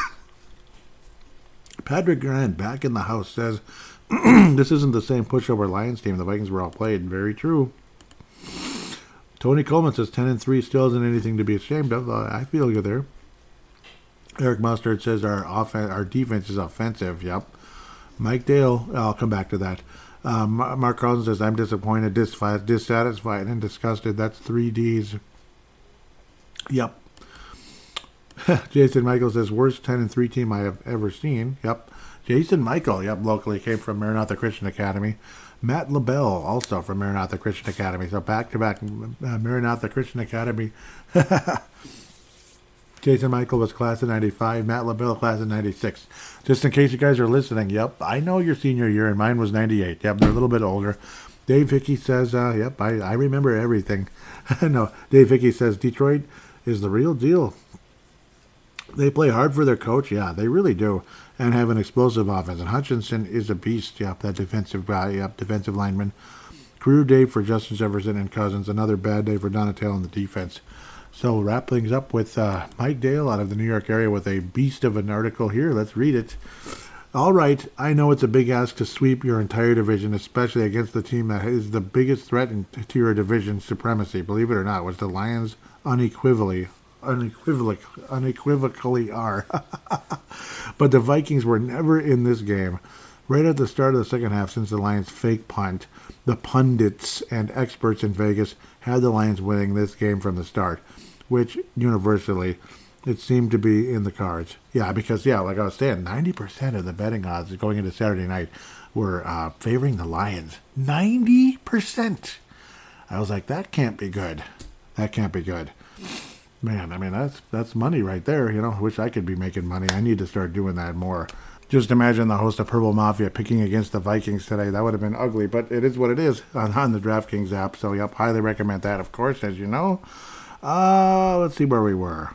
Patrick Grant back in the house says, This isn't the same pushover Lions team the Vikings were all played. Very true. Tony Coleman says 10 and 3 still isn't anything to be ashamed of. Uh, I feel good there. Eric Mustard says our offense, our defense is offensive. Yep. Mike Dale, I'll come back to that. Um, Mark Carlson says I'm disappointed, dissatisfied, and disgusted. That's three D's. Yep. Jason Michael says, worst 10 and 3 team I have ever seen. Yep. Jason Michael, yep, locally came from Maranatha Christian Academy. Matt LaBelle, also from Maranatha Christian Academy. So back to back, uh, Maranatha Christian Academy. Jason Michael was class of 95, Matt LaBelle class of 96. Just in case you guys are listening, yep, I know your senior year, and mine was 98. Yep, they're a little bit older. Dave Hickey says, uh, yep, I, I remember everything. no, Dave Hickey says, Detroit is the real deal. They play hard for their coach, yeah, they really do, and have an explosive offense. And Hutchinson is a beast, yep, that defensive guy, yep, defensive lineman. Career day for Justin Jefferson and Cousins. Another bad day for Donatello in the defense. So wrap things up with uh, Mike Dale out of the New York area with a beast of an article here. Let's read it. All right, I know it's a big ask to sweep your entire division, especially against the team that is the biggest threat to your division supremacy. Believe it or not, was the Lions unequivocally, unequivoc, unequivocally are. but the Vikings were never in this game. Right at the start of the second half, since the Lions' fake punt, the pundits and experts in Vegas had the Lions winning this game from the start, which universally it seemed to be in the cards. Yeah, because yeah, like I was saying, ninety percent of the betting odds going into Saturday night were uh, favoring the Lions. Ninety percent. I was like, that can't be good. That can't be good. Man, I mean that's that's money right there. You know, I wish I could be making money. I need to start doing that more. Just imagine the host of Purple Mafia picking against the Vikings today. That would have been ugly, but it is what it is on, on the DraftKings app. So, yep, highly recommend that, of course, as you know. Uh, let's see where we were.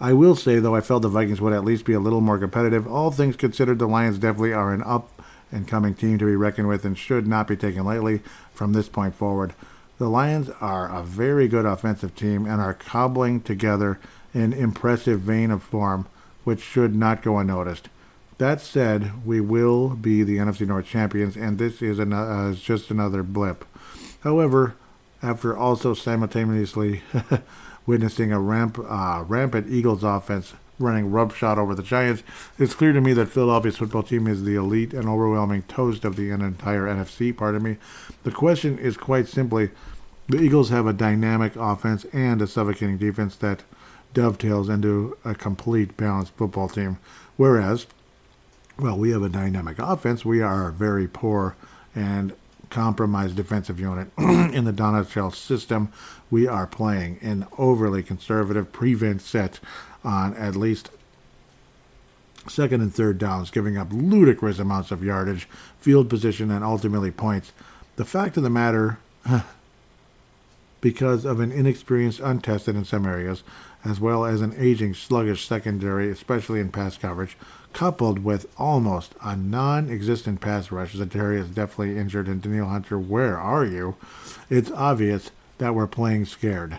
I will say, though, I felt the Vikings would at least be a little more competitive. All things considered, the Lions definitely are an up and coming team to be reckoned with and should not be taken lightly from this point forward. The Lions are a very good offensive team and are cobbling together an impressive vein of form, which should not go unnoticed. That said, we will be the NFC North champions, and this is, an, uh, just another blip. However, after also simultaneously witnessing a ramp, uh, rampant Eagles offense running roughshod over the Giants, it's clear to me that Philadelphia's football team is the elite and overwhelming toast of the entire NFC. Pardon me. The question is quite simply the Eagles have a dynamic offense and a suffocating defense that dovetails into a complete balanced football team. Whereas, well, we have a dynamic offense. We are very poor and compromised defensive unit in the Donatell system. We are playing an overly conservative prevent set on at least second and third downs, giving up ludicrous amounts of yardage, field position, and ultimately points. The fact of the matter, because of an inexperienced, untested in some areas, as well as an aging, sluggish secondary, especially in pass coverage, coupled with almost a non-existent pass rush. Za'Darius is definitely injured, and Danielle Hunter, where are you? It's obvious that we're playing scared.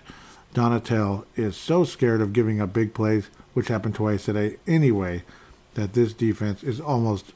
Donatell is so scared of giving up big plays, which happened twice today anyway, that this defense is almost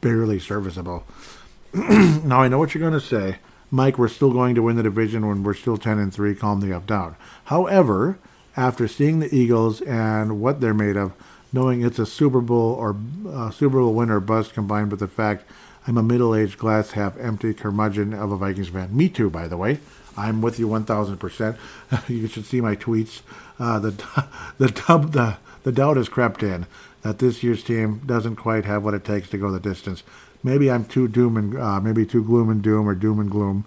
barely serviceable. now I know what you're going to say. Mike, we're still going to win the division when we're still 10 and 3, calm the up down. However, after seeing the Eagles and what they're made of, knowing it's a Super Bowl or uh, Super Bowl winner bust combined with the fact I'm a middle-aged glass half empty curmudgeon of a Vikings fan. Me too, by the way. I'm with you 1,000%. you should see my tweets. Uh, the the the the doubt has crept in that this year's team doesn't quite have what it takes to go the distance. Maybe I'm too doom and uh, maybe too gloom and doom or doom and gloom,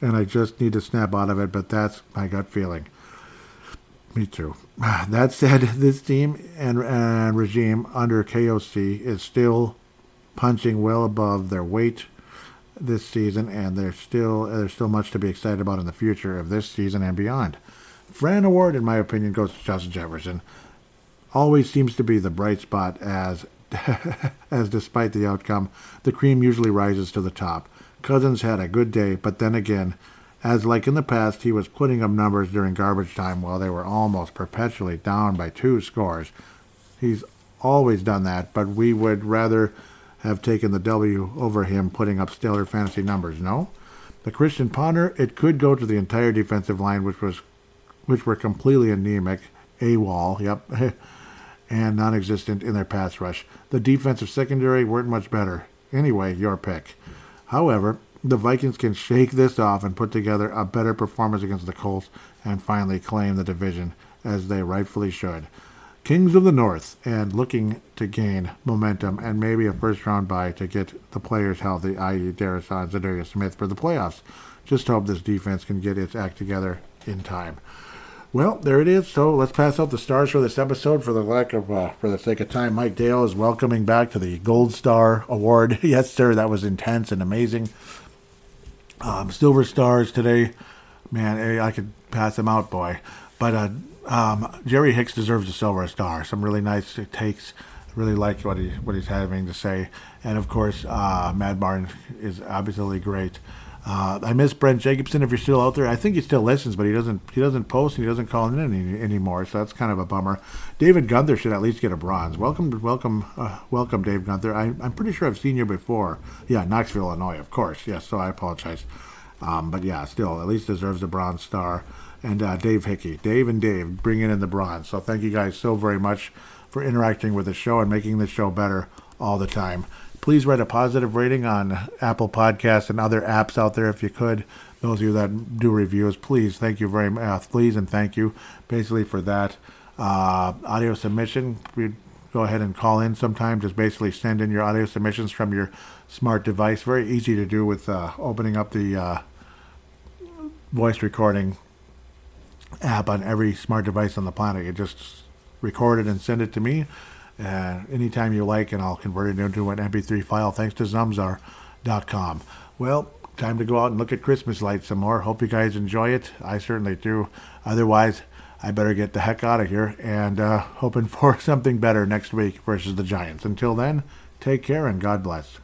and I just need to snap out of it. But that's my gut feeling. Me too. That said, this team and, and regime under KOC is still punching well above their weight this season, and there's still there's still much to be excited about in the future of this season and beyond. Fran Award, in my opinion, goes to Justin Jefferson. Always seems to be the bright spot, as as despite the outcome, the cream usually rises to the top. Cousins had a good day, but then again, as like in the past, he was putting up numbers during garbage time while they were almost perpetually down by two scores. He's always done that, but we would rather have taken the W over him putting up stellar fantasy numbers, no? The Christian Ponder, it could go to the entire defensive line, which was which were completely anemic, AWOL, yep, and non-existent in their pass rush. The defensive secondary weren't much better. Anyway, your pick. However, the Vikings can shake this off and put together a better performance against the Colts and finally claim the division as they rightfully should. Kings of the North and looking to gain momentum and maybe a first round bye to get the players healthy, i.e., Darius and Za'Darius Smith for the playoffs. Just hope this defense can get its act together in time. Well, there it is. So let's pass out the stars for this episode. For the lack of, uh, for the sake of time, Mike Dale is welcoming back to the Gold Star Award. yes, sir, that was intense and amazing. Um, silver stars today, man, I could pass them out, boy. But uh, um, Jerry Hicks deserves a silver star. Some really nice takes. Really like what he what he's having to say, and of course, uh, Matt Martin is absolutely great. Uh, I miss Brent Jacobson. If you're still out there, I think he still listens, but he doesn't. He doesn't post and he doesn't call in any, anymore. So that's kind of a bummer. David Gunther should at least get a bronze. Welcome, welcome, uh, welcome, Dave Gunther. I, am pretty sure I've seen you before. Yeah, Knoxville, Illinois, of course. Yes, so I apologize. Um, but yeah, still, at least deserves a bronze star. And uh, Dave Hickey, Dave and Dave, bringing in the bronze. So thank you guys so very much for interacting with the show and making the show better all the time. Please write a positive rating on Apple Podcasts and other apps out there if you could. Those of you that do reviews, please, thank you very much. Uh, please and thank you basically for that. Uh, audio submission, we go ahead and call in sometime. Just basically send in your audio submissions from your smart device. Very easy to do with uh, opening up the uh, voice recording app on every smart device on the planet. You just record it and send it to me uh, anytime you like, and I'll convert it into an MP3 file thanks to Zamzar.com. Well, time to go out and look at Christmas lights some more. Hope you guys enjoy it. I certainly do. Otherwise, I better get the heck out of here and uh, hoping for something better next week versus the Giants. Until then, take care and God bless.